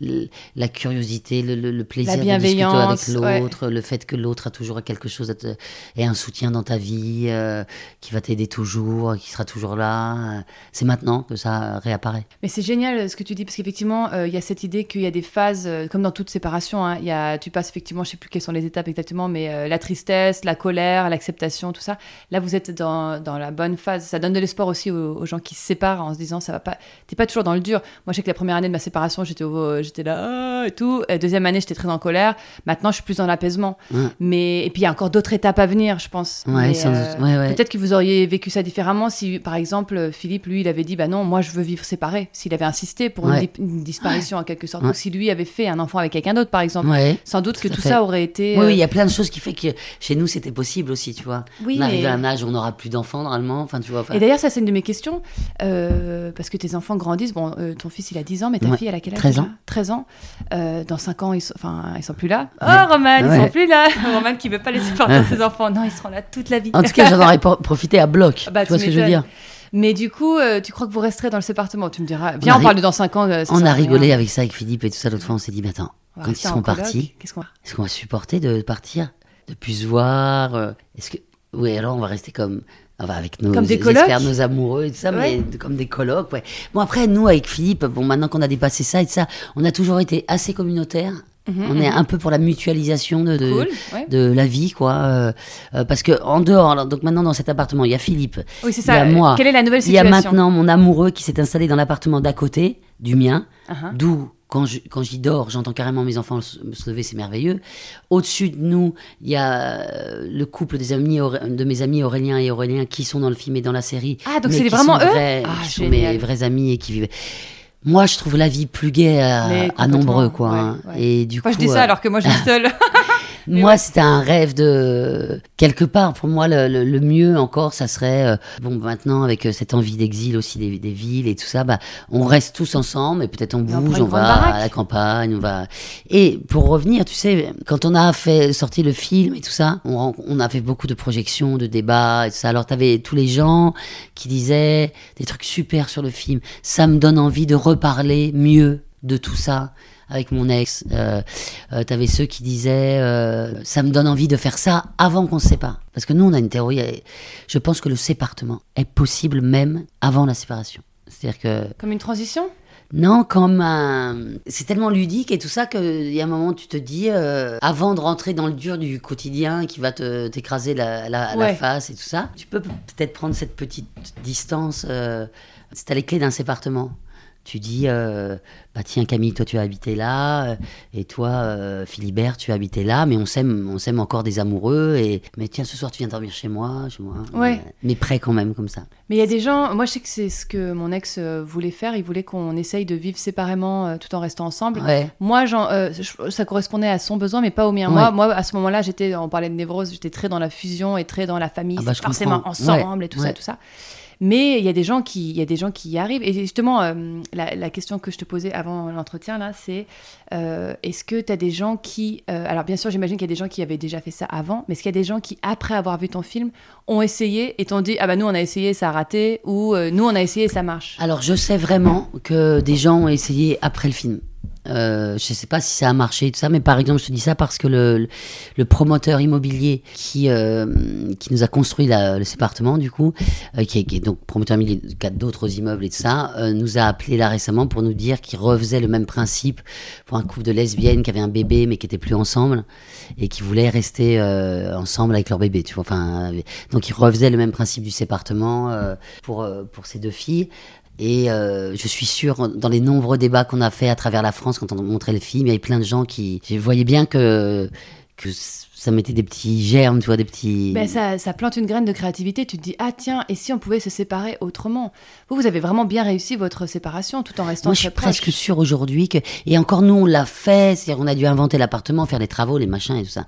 [SPEAKER 2] le- la curiosité, le, le- le plaisir
[SPEAKER 1] La
[SPEAKER 2] de discuter avec
[SPEAKER 1] ouais.
[SPEAKER 2] l'autre, le fait que l'autre a toujours quelque chose à te- et un soutien dans ta vie, euh, qui va t'aider toujours, qui sera toujours là. C'est maintenant que ça réapparaît.
[SPEAKER 1] Mais c'est génial euh, ce que tu dis, parce qu'effectivement, euh, il y a cette idée qu'il y a des phases, comme dans toute séparation, hein, il y a, tu passes effectivement, je sais plus quelles sont les étapes exactement, mais la tristesse, la colère, l'acceptation, tout ça. Là, vous êtes dans, dans la bonne phase. Ça donne de l'espoir aussi aux, aux gens qui se séparent en se disant, ça va pas, t'es pas toujours dans le dur. Moi, je sais que la première année de ma séparation, j'étais j'étais là, ah, et tout. Et deuxième année, j'étais très en colère. Maintenant, je suis plus dans l'apaisement. Mais, et puis, il y a encore d'autres étapes à venir, je pense.
[SPEAKER 2] Ouais, doute. Ouais, ouais.
[SPEAKER 1] Peut-être que vous auriez vécu ça différemment si, par exemple, Philippe, lui, il avait dit, bah non, moi, je veux vivre séparé. S'il avait insisté pour une,
[SPEAKER 2] Ouais.
[SPEAKER 1] di- une disparition en quelque sorte, ou si lui avait fait un enfant avec quelqu'un d'autre, par exemple. Sans doute que
[SPEAKER 2] Tout
[SPEAKER 1] ça aurait été.
[SPEAKER 2] Oui,
[SPEAKER 1] euh,
[SPEAKER 2] oui, il y a plein de choses qui fait que chez nous c'était possible aussi, tu vois.
[SPEAKER 1] Oui,
[SPEAKER 2] on arrive
[SPEAKER 1] mais-
[SPEAKER 2] à un âge où on n'aura plus d'enfants normalement, enfin tu vois.
[SPEAKER 1] Et d'ailleurs, ça, c'est une de mes questions, euh, parce que tes enfants grandissent. Bon, euh, ton fils, il a 10 ans, mais ta fille, elle a quel âge
[SPEAKER 2] 13
[SPEAKER 1] déjà
[SPEAKER 2] ans.
[SPEAKER 1] 13 ans. Euh, dans 5 ans, ils sont, enfin, ils sont plus là. Oh. Roman, ils sont plus là. Roman qui veut pas laisser partir ses enfants. Non, ils seront là toute la vie.
[SPEAKER 2] En tout cas, j'en aurais pro- profité à bloc.
[SPEAKER 1] Bah,
[SPEAKER 2] tu vois ce que je veux dire
[SPEAKER 1] Mais du coup, euh, tu crois que vous resterez dans le sépartement Tu me diras, viens, on,
[SPEAKER 2] ri-
[SPEAKER 1] parle de dans 5 ans. euh,
[SPEAKER 2] On a
[SPEAKER 1] rien.
[SPEAKER 2] rigolé avec ça avec Philippe et tout ça l'autre fois. On s'est dit, mais attends,
[SPEAKER 1] On
[SPEAKER 2] quand ils seront partis,
[SPEAKER 1] Qu'est-ce qu'on va
[SPEAKER 2] est-ce qu'on va supporter de partir, de plus se voir euh, Est-ce que oui, alors on va rester comme enfin, avec nos
[SPEAKER 1] Comme des colocs?
[SPEAKER 2] nos amoureux et tout ça, mais
[SPEAKER 1] Ouais.
[SPEAKER 2] comme des colocs. Ouais. Bon après nous avec Philippe, bon maintenant qu'on a dépassé ça et tout ça, on a toujours été assez communautaire. on est un peu pour la mutualisation de, de,
[SPEAKER 1] Mhm, Cool, ouais.
[SPEAKER 2] de la vie, quoi. euh, euh, parce que en dehors, alors, donc maintenant dans cet appartement, il y a Philippe,
[SPEAKER 1] Oui, c'est
[SPEAKER 2] il y a
[SPEAKER 1] ça.
[SPEAKER 2] moi,
[SPEAKER 1] Quelle est la nouvelle
[SPEAKER 2] il y a
[SPEAKER 1] situation
[SPEAKER 2] maintenant mon amoureux qui s'est installé dans l'appartement d'à côté du mien,
[SPEAKER 1] Uh-huh.
[SPEAKER 2] d'où quand je- quand j'y dors, j'entends carrément mes enfants se, lever, c'est merveilleux. Au-dessus de nous, il y a euh, le couple des amis de mes amis Aurélien et Aurélien qui sont dans le film et dans la série.
[SPEAKER 1] Ah, donc c'est vraiment eux
[SPEAKER 2] vrais-
[SPEAKER 1] Ah,
[SPEAKER 2] qui sont mes vrais amis et qui vivent. Moi, je trouve la vie plus gaie à, à nombreux, quoi.
[SPEAKER 1] ouais,
[SPEAKER 2] hein.
[SPEAKER 1] ouais.
[SPEAKER 2] Et du
[SPEAKER 1] Moi,
[SPEAKER 2] coup,
[SPEAKER 1] je dis ça
[SPEAKER 2] euh,
[SPEAKER 1] alors que moi, je suis seule.
[SPEAKER 2] moi, c'était un rêve de quelque part. Pour moi, le, le- le mieux encore, ça serait euh, bon. Maintenant, avec euh, cette envie d'exil aussi des, des villes et tout ça, bah, on reste tous ensemble et peut-être on bouge, on va
[SPEAKER 1] baraque.
[SPEAKER 2] à la campagne, on va. Et pour revenir, tu sais, quand on a fait sorti le film et tout ça, on, on a fait beaucoup de projections, de débats et tout ça. Alors, t'avais tous les gens qui disaient des trucs super sur le film. Ça me donne envie de reparler mieux de tout ça avec mon ex. Euh, euh, T'avais ceux qui disaient euh, ça me donne envie de faire ça avant qu'on se sépare. Parce que nous, on a une théorie. Je pense que le sépartement est possible même avant la séparation. C'est-à-dire que
[SPEAKER 1] Comme une transition?
[SPEAKER 2] Non, comme un... c'est tellement ludique et tout ça qu'il y a un moment où tu te dis, euh, avant de rentrer dans le dur du quotidien qui va te t'écraser la, la, face et tout ça, tu peux peut-être prendre cette petite distance. Euh, c'est à les clés d'un sépartement. Tu dis, euh, bah tiens Camille, toi tu as habité là, euh, et toi euh, Philibert, tu as habité là, mais on s'aime, on s'aime encore des amoureux, et mais tiens ce soir tu viens dormir chez moi, chez moi,
[SPEAKER 1] Ouais.
[SPEAKER 2] mais, mais près quand même comme ça.
[SPEAKER 1] Mais il y a des gens, moi je sais que c'est ce que mon ex euh, voulait faire, il voulait qu'on essaye de vivre séparément euh, tout en restant ensemble.
[SPEAKER 2] Ouais.
[SPEAKER 1] Moi, je- ça correspondait à son besoin, mais pas au mien.
[SPEAKER 2] Ouais.
[SPEAKER 1] Moi, moi, à ce moment-là, j'étais, on parlait de névrose, j'étais très dans la fusion et très dans la famille,
[SPEAKER 2] Ah bah,
[SPEAKER 1] forcément
[SPEAKER 2] comprends.
[SPEAKER 1] ensemble et tout ça, tout ça. Mais il y a des gens qui, il y a des gens qui y arrivent. Et justement, euh, la, la question que je te posais avant l'entretien là, c'est euh, est-ce que tu as des gens qui, euh, alors bien sûr, j'imagine qu'il y a des gens qui avaient déjà fait ça avant, mais est-ce qu'il y a des gens qui, après avoir vu ton film, ont essayé et t'ont dit ah bah nous on a essayé, ça a raté, ou nous on a essayé, ça marche?
[SPEAKER 2] Alors, je sais vraiment que des gens ont essayé après le film. Euh, je sais pas si ça a marché et tout ça, mais par exemple, je te dis ça parce que le, promoteur immobilier qui, euh, qui nous a construit le appartement, du coup, euh, qui, est, donc promoteur immobilier d'autres immeubles et tout ça, nous a appelé là récemment pour nous dire qu'il refaisait le même principe pour un couple de lesbiennes qui avaient un bébé mais qui étaient plus ensemble et qui voulaient rester ensemble avec leur bébé. Tu vois, enfin, donc ils refaisaient le même principe du sépartement pour, pour ces deux filles. Et euh, je suis sûr, dans les nombreux débats qu'on a fait à travers la France quand on montrait le film, il y avait plein de gens qui. Je voyais bien que, que ça mettait des petits germes, tu vois, des petits.
[SPEAKER 1] Ben, ça, ça plante une graine de créativité. Tu te dis, ah tiens, et si on pouvait se séparer autrement? Vous, vous avez vraiment bien réussi votre séparation tout en restant
[SPEAKER 2] Moi, je
[SPEAKER 1] très
[SPEAKER 2] suis presque sûr aujourd'hui que. Et encore, nous, on l'a fait, c'est-à-dire, on a dû inventer l'appartement, faire les travaux, les machins et tout ça.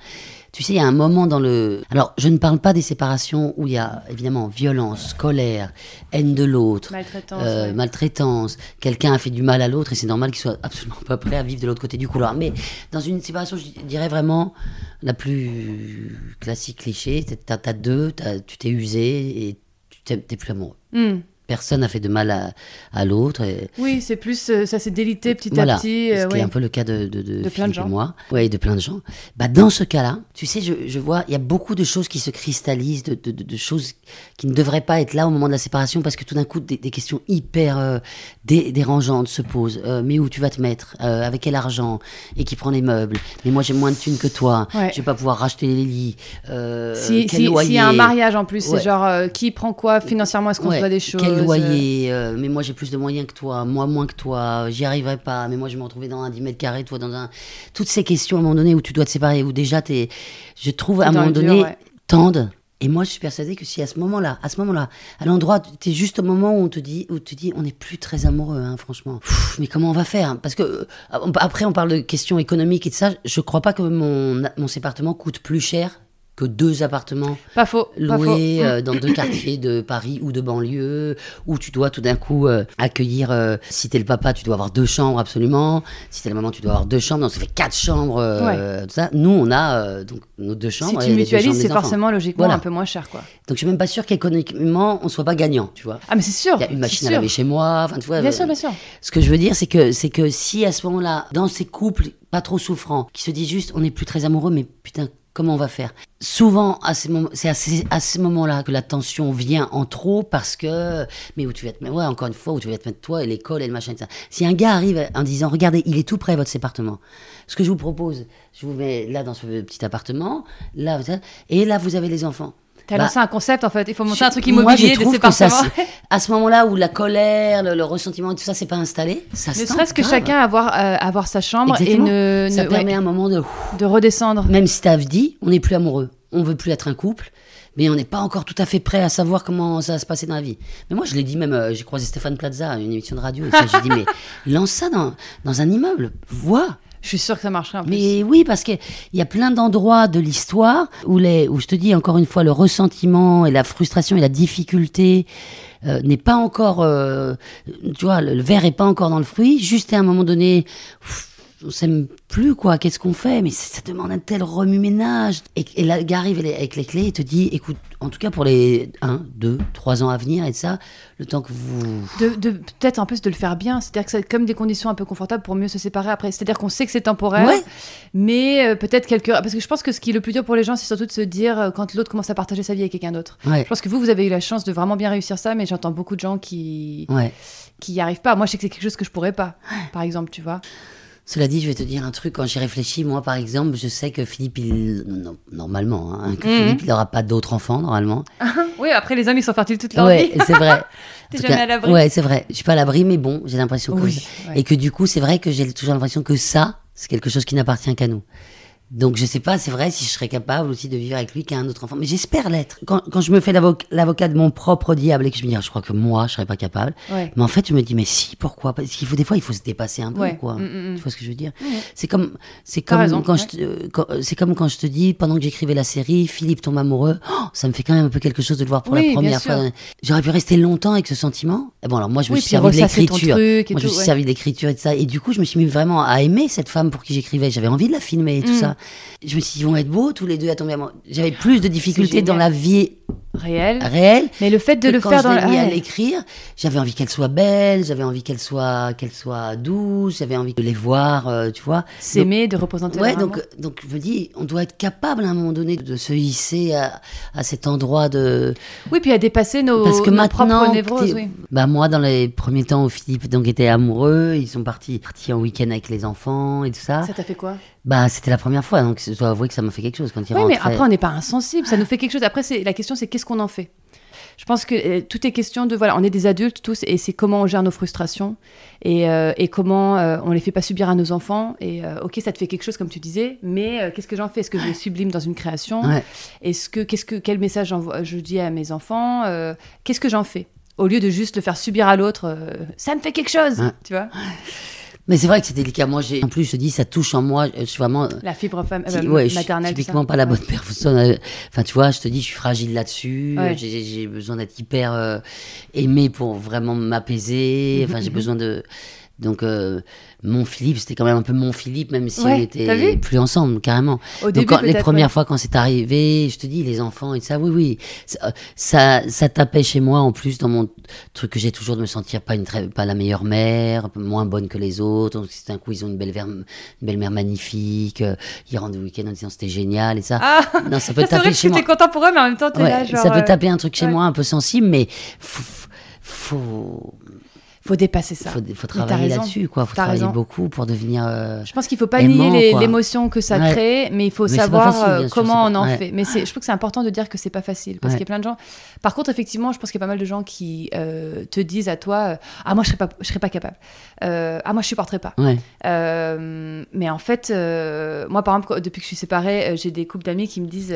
[SPEAKER 2] Tu sais, il y a un moment dans le. Alors, je ne parle pas des séparations où il y a évidemment violence, colère, haine de l'autre,
[SPEAKER 1] Maltraitance.
[SPEAKER 2] euh,
[SPEAKER 1] ouais.
[SPEAKER 2] maltraitance. Quelqu'un a fait du mal à l'autre et c'est normal qu'il soit absolument pas prêt à vivre de l'autre côté du couloir. Mais dans une séparation, je dirais vraiment la plus classique cliché, t'as deux, t'as- tu t'es usé et tu t'es plus amoureux.
[SPEAKER 1] Hmm.
[SPEAKER 2] Personne n'a fait de mal à, à l'autre. et-
[SPEAKER 1] Oui, c'est plus, euh, ça s'est délité petit
[SPEAKER 2] voilà,
[SPEAKER 1] à petit. euh,
[SPEAKER 2] ce qui
[SPEAKER 1] ouais.
[SPEAKER 2] est un peu le cas de, de, de,
[SPEAKER 1] De plein de gens.
[SPEAKER 2] moi. Ouais, de plein de gens. Bah, dans ce cas-là, tu sais, je, je vois, il y a beaucoup de choses qui se cristallisent, de, de, choses qui ne devraient pas être là au moment de la séparation parce que tout d'un coup, des, des questions hyper euh, dé- dérangeantes se posent. Euh, mais où tu vas te mettre Avec quel argent Et qui prend les meubles? Mais moi, j'ai moins de thunes que toi.
[SPEAKER 1] Ouais.
[SPEAKER 2] Je vais pas pouvoir racheter les lits.
[SPEAKER 1] Si,
[SPEAKER 2] quel
[SPEAKER 1] si, s'il y a un mariage en plus,
[SPEAKER 2] Ouais.
[SPEAKER 1] c'est genre qui prend quoi financièrement, est-ce qu'on se doit des choses?
[SPEAKER 2] Quel
[SPEAKER 1] euh,
[SPEAKER 2] euh, Mais moi j'ai plus de moyens que toi, moi moins que toi, j'y arriverai pas, mais moi je vais me retrouver dans un 10 mètres carrés, toi dans un. Toutes ces questions à un moment donné où tu dois te séparer, où déjà t'es. Je trouve à un moment donné
[SPEAKER 1] ouais.
[SPEAKER 2] tendent. Et moi je suis persuadée que si à ce moment-là, à ce moment-là, à l'endroit, tu es juste au moment où on te dit, où tu dis, on n'est plus très amoureux, hein, franchement. Pff, mais comment on va faire? Parce que euh, après on parle de questions économiques et de ça, je crois pas que mon, mon sépartement coûte plus cher que deux appartements
[SPEAKER 1] Pas faux. pas faux.
[SPEAKER 2] loué
[SPEAKER 1] Hmm.
[SPEAKER 2] euh, dans deux quartiers de Paris ou de banlieue, où tu dois tout d'un coup euh, accueillir, euh, si t'es le papa, tu dois avoir deux chambres absolument, si t'es la maman, tu dois avoir deux chambres, donc ça fait quatre chambres, euh, tout ça. Nous, on a donc nos deux
[SPEAKER 1] Si
[SPEAKER 2] chambres.
[SPEAKER 1] tu
[SPEAKER 2] et les deux
[SPEAKER 1] mutualises, c'est forcément logiquement
[SPEAKER 2] Voilà.
[SPEAKER 1] un peu moins cher, quoi.
[SPEAKER 2] Donc je suis même pas sûr qu'économiquement, on soit pas gagnant, tu vois.
[SPEAKER 1] Ah, mais c'est sûr.
[SPEAKER 2] Il y a une machine à laver chez moi, enfin tu vois.
[SPEAKER 1] Bien sûr, bien sûr.
[SPEAKER 2] Ce que je veux dire, c'est que, c'est que si à ce moment-là, dans ces couples pas trop souffrants, qui se disent juste, on n'est plus très amoureux, mais putain, comment on va faire? Souvent, à ces c'est à ces, ces moments-là que la tension vient en trop parce que, mais où tu vas te mettre, ouais, encore une fois, où tu vas te mettre toi et l'école et le machin et ça. Si un gars arrive en disant, regardez, il est tout près votre appartement. Ce que je vous propose, je vous mets là dans ce petit appartement, là, et là vous avez les enfants.
[SPEAKER 1] T'as
[SPEAKER 2] Bah,
[SPEAKER 1] lancé un concept, en fait. Il faut monter
[SPEAKER 2] je-
[SPEAKER 1] un truc
[SPEAKER 2] moi,
[SPEAKER 1] immobilier
[SPEAKER 2] je
[SPEAKER 1] de ces appartements.
[SPEAKER 2] c'est- à ce moment-là où la colère, le, le ressentiment et tout ça, c'est pas installé, ça se
[SPEAKER 1] Ne serait-ce que
[SPEAKER 2] grave.
[SPEAKER 1] chacun avoir, euh, avoir sa chambre
[SPEAKER 2] Exactement.
[SPEAKER 1] et ne,
[SPEAKER 2] ça
[SPEAKER 1] ne-
[SPEAKER 2] permet
[SPEAKER 1] ouais,
[SPEAKER 2] un moment de
[SPEAKER 1] de redescendre.
[SPEAKER 2] même si t'as dit on n'est plus amoureux on veut plus être un couple mais on n'est pas encore tout à fait prêt à savoir comment ça va se passer dans la vie mais moi je l'ai dit même euh, j'ai croisé Stéphane Plaza à une émission de radio et ça j'ai dit mais lance ça dans, dans un immeuble vois
[SPEAKER 1] Je suis sûre que ça marcherait. En plus.
[SPEAKER 2] Mais oui, parce qu'il y a plein d'endroits de l'histoire où, les, où je te dis encore une fois, le ressentiment et la frustration et la difficulté euh, n'est pas encore, euh, tu vois, le, verre est pas encore dans le fruit. Juste à un moment donné, on s'aime plus quoi. Qu'est-ce qu'on fait? Mais ça demande un tel remue-ménage. Et, et là, le gars arrive avec les clés et te dit, écoute, en tout cas pour les 1, 2, 3 ans à venir et de ça, le temps que vous...
[SPEAKER 1] de, de- peut-être en plus de le faire bien, c'est-à-dire que c'est comme des conditions un peu confortables pour mieux se séparer après. C'est-à-dire qu'on sait que c'est temporaire,
[SPEAKER 2] Ouais.
[SPEAKER 1] mais euh, peut-être quelques. Parce que je pense que ce qui est le plus dur pour les gens, c'est surtout de se dire euh, quand l'autre commence à partager sa vie avec quelqu'un d'autre.
[SPEAKER 2] Ouais,
[SPEAKER 1] Je pense que vous, vous avez eu la chance de vraiment bien réussir ça, mais j'entends beaucoup de gens qui
[SPEAKER 2] ouais.
[SPEAKER 1] qui y arrivent pas. Moi, je sais que c'est quelque chose que je pourrais pas, par exemple, tu vois.
[SPEAKER 2] Cela dit, je vais te dire un truc. Quand j'y réfléchis, moi, par exemple, je sais que Philippe, il... non, normalement, hein, que
[SPEAKER 1] Mhm.
[SPEAKER 2] Philippe, il n'aura pas d'autres enfants, normalement.
[SPEAKER 1] Oui, après les hommes, ils sont fertiles toute leur
[SPEAKER 2] Ouais,
[SPEAKER 1] vie.
[SPEAKER 2] c'est vrai.
[SPEAKER 1] T'es jamais
[SPEAKER 2] cas,
[SPEAKER 1] à l'abri.
[SPEAKER 2] Ouais, c'est vrai. Je suis pas à l'abri, mais bon, j'ai l'impression que...
[SPEAKER 1] Oui, ouais.
[SPEAKER 2] Et que du coup, c'est vrai que j'ai toujours l'impression que ça, c'est quelque chose qui n'appartient qu'à nous. Donc je sais pas, c'est vrai si je serais capable aussi de vivre avec lui qu'un autre enfant. Mais j'espère l'être. Quand, quand je me fais l'avo- l'avocat de mon propre diable et que je me dis, ah, je crois que moi, je serais pas capable.
[SPEAKER 1] Ouais.
[SPEAKER 2] Mais en fait, je me dis, mais si, pourquoi Parce qu'il faut des fois, il faut se dépasser un peu,
[SPEAKER 1] Ouais.
[SPEAKER 2] quoi.
[SPEAKER 1] Mm, mm, mm.
[SPEAKER 2] Tu vois ce que je veux dire? C'est comme, c'est comme
[SPEAKER 1] raison,
[SPEAKER 2] quand
[SPEAKER 1] ouais.
[SPEAKER 2] je, euh, c'est comme quand je te dis pendant que j'écrivais la série, Philippe tombe amoureux. Oh, ça me fait quand même un peu quelque chose de le voir pour
[SPEAKER 1] Oui,
[SPEAKER 2] la première fois. J'aurais pu rester longtemps avec ce sentiment. Et bon, alors moi, je me suis servi de l'écriture. Moi, je me suis servi d'écriture et de ça. Et du coup, je me suis mis vraiment à aimer cette femme pour qui j'écrivais. J'avais envie de la filmer et tout ça. Je me suis dit, ils vont être beaux tous les deux à tomber amoureux. J'avais plus de difficultés dans la vie
[SPEAKER 1] Réel.
[SPEAKER 2] réelle.
[SPEAKER 1] Mais le fait de le
[SPEAKER 2] quand
[SPEAKER 1] faire
[SPEAKER 2] je
[SPEAKER 1] dans
[SPEAKER 2] l'ai
[SPEAKER 1] la.
[SPEAKER 2] mis à
[SPEAKER 1] ouais.
[SPEAKER 2] l'écrire, j'avais envie qu'elle soit belle, j'avais envie qu'elle soit, qu'elle soit douce, j'avais envie de les voir, euh, tu vois.
[SPEAKER 1] S'aimer, de représenter
[SPEAKER 2] Ouais, donc, donc je me dis, on doit être capable à un moment donné de se hisser à, à cet endroit de.
[SPEAKER 1] Oui, puis à dépasser nos,
[SPEAKER 2] Parce que
[SPEAKER 1] nos
[SPEAKER 2] maintenant,
[SPEAKER 1] propres névroses, oui.
[SPEAKER 2] bah moi, dans les premiers temps où Philippe donc était amoureux, ils sont partis, partis en week-end avec les enfants et tout ça.
[SPEAKER 1] Ça t'a fait quoi?
[SPEAKER 2] Bah c'était la première fois, donc je dois avouer que ça m'a fait quelque chose quand il
[SPEAKER 1] Oui, mais
[SPEAKER 2] rentrait.
[SPEAKER 1] après, on n'est pas insensible. Ça nous fait quelque chose. Après, c'est la question, c'est qu'est-ce qu'on en fait? Je pense que euh, tout est question de voilà, on est des adultes tous, et c'est comment on gère nos frustrations et, euh, et comment euh, on les fait pas subir à nos enfants. Et euh, ok, ça te fait quelque chose comme tu disais, mais qu'est-ce que j'en fais? Est-ce que je le sublime dans une création?
[SPEAKER 2] Ouais.
[SPEAKER 1] Est-ce que qu'est-ce que quel message je dis à mes enfants Qu'est-ce que j'en fais? Au lieu de juste le faire subir à l'autre, ça me fait quelque chose,
[SPEAKER 2] Ouais.
[SPEAKER 1] tu vois?
[SPEAKER 2] Mais c'est vrai que c'est délicat. Moi, j'ai en plus, je te dis, ça touche en moi. Je suis vraiment.
[SPEAKER 1] La fibre femme,
[SPEAKER 2] Ti-
[SPEAKER 1] euh,
[SPEAKER 2] ouais, je suis
[SPEAKER 1] maternelle.
[SPEAKER 2] typiquement
[SPEAKER 1] ça.
[SPEAKER 2] pas la bonne personne. euh, Enfin, tu vois, je te dis, je suis fragile là-dessus.
[SPEAKER 1] Ouais.
[SPEAKER 2] euh, J'ai besoin d'être hyper euh, aimé pour vraiment m'apaiser. Enfin, j'ai besoin de. Donc, euh, mon Philippe, c'était quand même un peu mon Philippe, même si
[SPEAKER 1] Ouais,
[SPEAKER 2] on
[SPEAKER 1] t'as
[SPEAKER 2] était
[SPEAKER 1] vu
[SPEAKER 2] plus ensemble, carrément.
[SPEAKER 1] Au
[SPEAKER 2] Donc,
[SPEAKER 1] début,
[SPEAKER 2] quand- les premières
[SPEAKER 1] ouais.
[SPEAKER 2] fois quand c'est arrivé, je te dis, les enfants et ça, oui, oui, ça, ça, ça tapait chez moi en plus dans mon truc que j'ai toujours de me sentir pas une très, pas la meilleure mère, moins bonne que les autres. Donc, c'est un coup, ils ont une belle, ver- une belle mère magnifique. euh, Ils rentrent du week-end en disant c'était génial et ça.
[SPEAKER 1] Ah,
[SPEAKER 2] non, ça peut
[SPEAKER 1] vrai
[SPEAKER 2] taper
[SPEAKER 1] que
[SPEAKER 2] chez moi.
[SPEAKER 1] content pour eux, mais en même temps, t'es
[SPEAKER 2] Ouais,
[SPEAKER 1] là, genre.
[SPEAKER 2] ça peut
[SPEAKER 1] euh,
[SPEAKER 2] taper un truc chez moi un peu sensible, mais faut, faut,
[SPEAKER 1] Faut dépasser ça.
[SPEAKER 2] faut, faut travailler là-dessus, quoi. Faut travailler
[SPEAKER 1] raison.
[SPEAKER 2] beaucoup pour devenir. euh,
[SPEAKER 1] Je pense qu'il faut pas
[SPEAKER 2] Aimant,
[SPEAKER 1] nier l'émotion que ça
[SPEAKER 2] Ouais.
[SPEAKER 1] crée, mais il faut
[SPEAKER 2] Mais
[SPEAKER 1] savoir
[SPEAKER 2] facile,
[SPEAKER 1] euh,
[SPEAKER 2] sûr,
[SPEAKER 1] comment on
[SPEAKER 2] pas-
[SPEAKER 1] en
[SPEAKER 2] ouais.
[SPEAKER 1] fait. Mais c'est- je trouve que c'est important de dire que c'est pas facile parce
[SPEAKER 2] Ouais.
[SPEAKER 1] qu'il y a plein de gens. Par contre, effectivement, je pense qu'il y a pas mal de gens qui euh, te disent à toi, euh, ah moi je serais pas, je serais pas capable, ah moi je supporterais pas. Mais en fait, moi par exemple, depuis que je suis séparée, j'ai des couples d'amis qui me disent.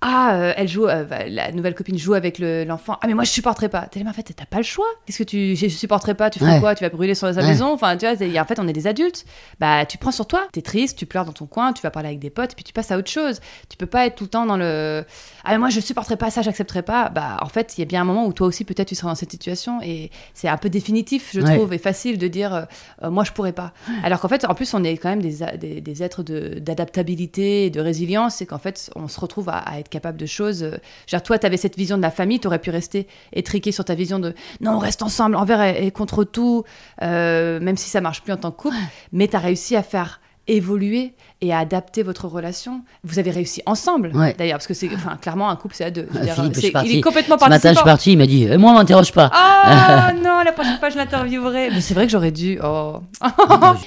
[SPEAKER 1] Ah, euh, elle joue, euh, bah, la nouvelle copine joue avec le- l'enfant. ah, mais moi je supporterais pas. T'es là, mais en fait, t'as pas le choix. Qu'est-ce que tu, je supporterais pas? Tu fais
[SPEAKER 2] Ouais.
[SPEAKER 1] quoi? Tu vas brûler sur sa
[SPEAKER 2] Ouais.
[SPEAKER 1] maison? Enfin, tu vois, en fait, on est des adultes. Bah, tu prends sur toi. T'es triste, tu pleures dans ton coin, tu vas parler avec des potes, puis tu passes à autre chose. Tu peux pas être tout le temps dans le. Ah, mais moi je supporterais pas ça, j'accepterais pas. Bah, en fait, il y a bien un moment où toi aussi, peut-être, tu seras dans cette situation et c'est un peu définitif, je
[SPEAKER 2] Ouais.
[SPEAKER 1] trouve, et facile de dire, euh, moi je pourrais pas. Alors qu'en fait, en plus, on est quand même des, des, des êtres de- d'adaptabilité et de résilience, et qu'en fait, on se retrouve à, à être capable de choses. euh, Genre, toi, tu avais cette vision de la famille, tu aurais pu rester étriqué sur ta vision de non, on reste ensemble, envers et, et contre tout, euh, même si ça marche plus en tant que couple, mais tu as réussi à faire évoluer et à adapter votre relation. Vous avez réussi ensemble,
[SPEAKER 2] Ouais.
[SPEAKER 1] d'ailleurs, parce que c'est enfin, clairement un couple, c'est à deux.
[SPEAKER 2] Ah,
[SPEAKER 1] dire,
[SPEAKER 2] Philippe, je
[SPEAKER 1] c'est-
[SPEAKER 2] suis parti.
[SPEAKER 1] il est complètement
[SPEAKER 2] Ce matin, je suis parti, il m'a dit, eh, moi, m'interroge pas.
[SPEAKER 1] Ah non, la prochaine fois je l'interviewerai. Mais c'est vrai que j'aurais dû. Oh.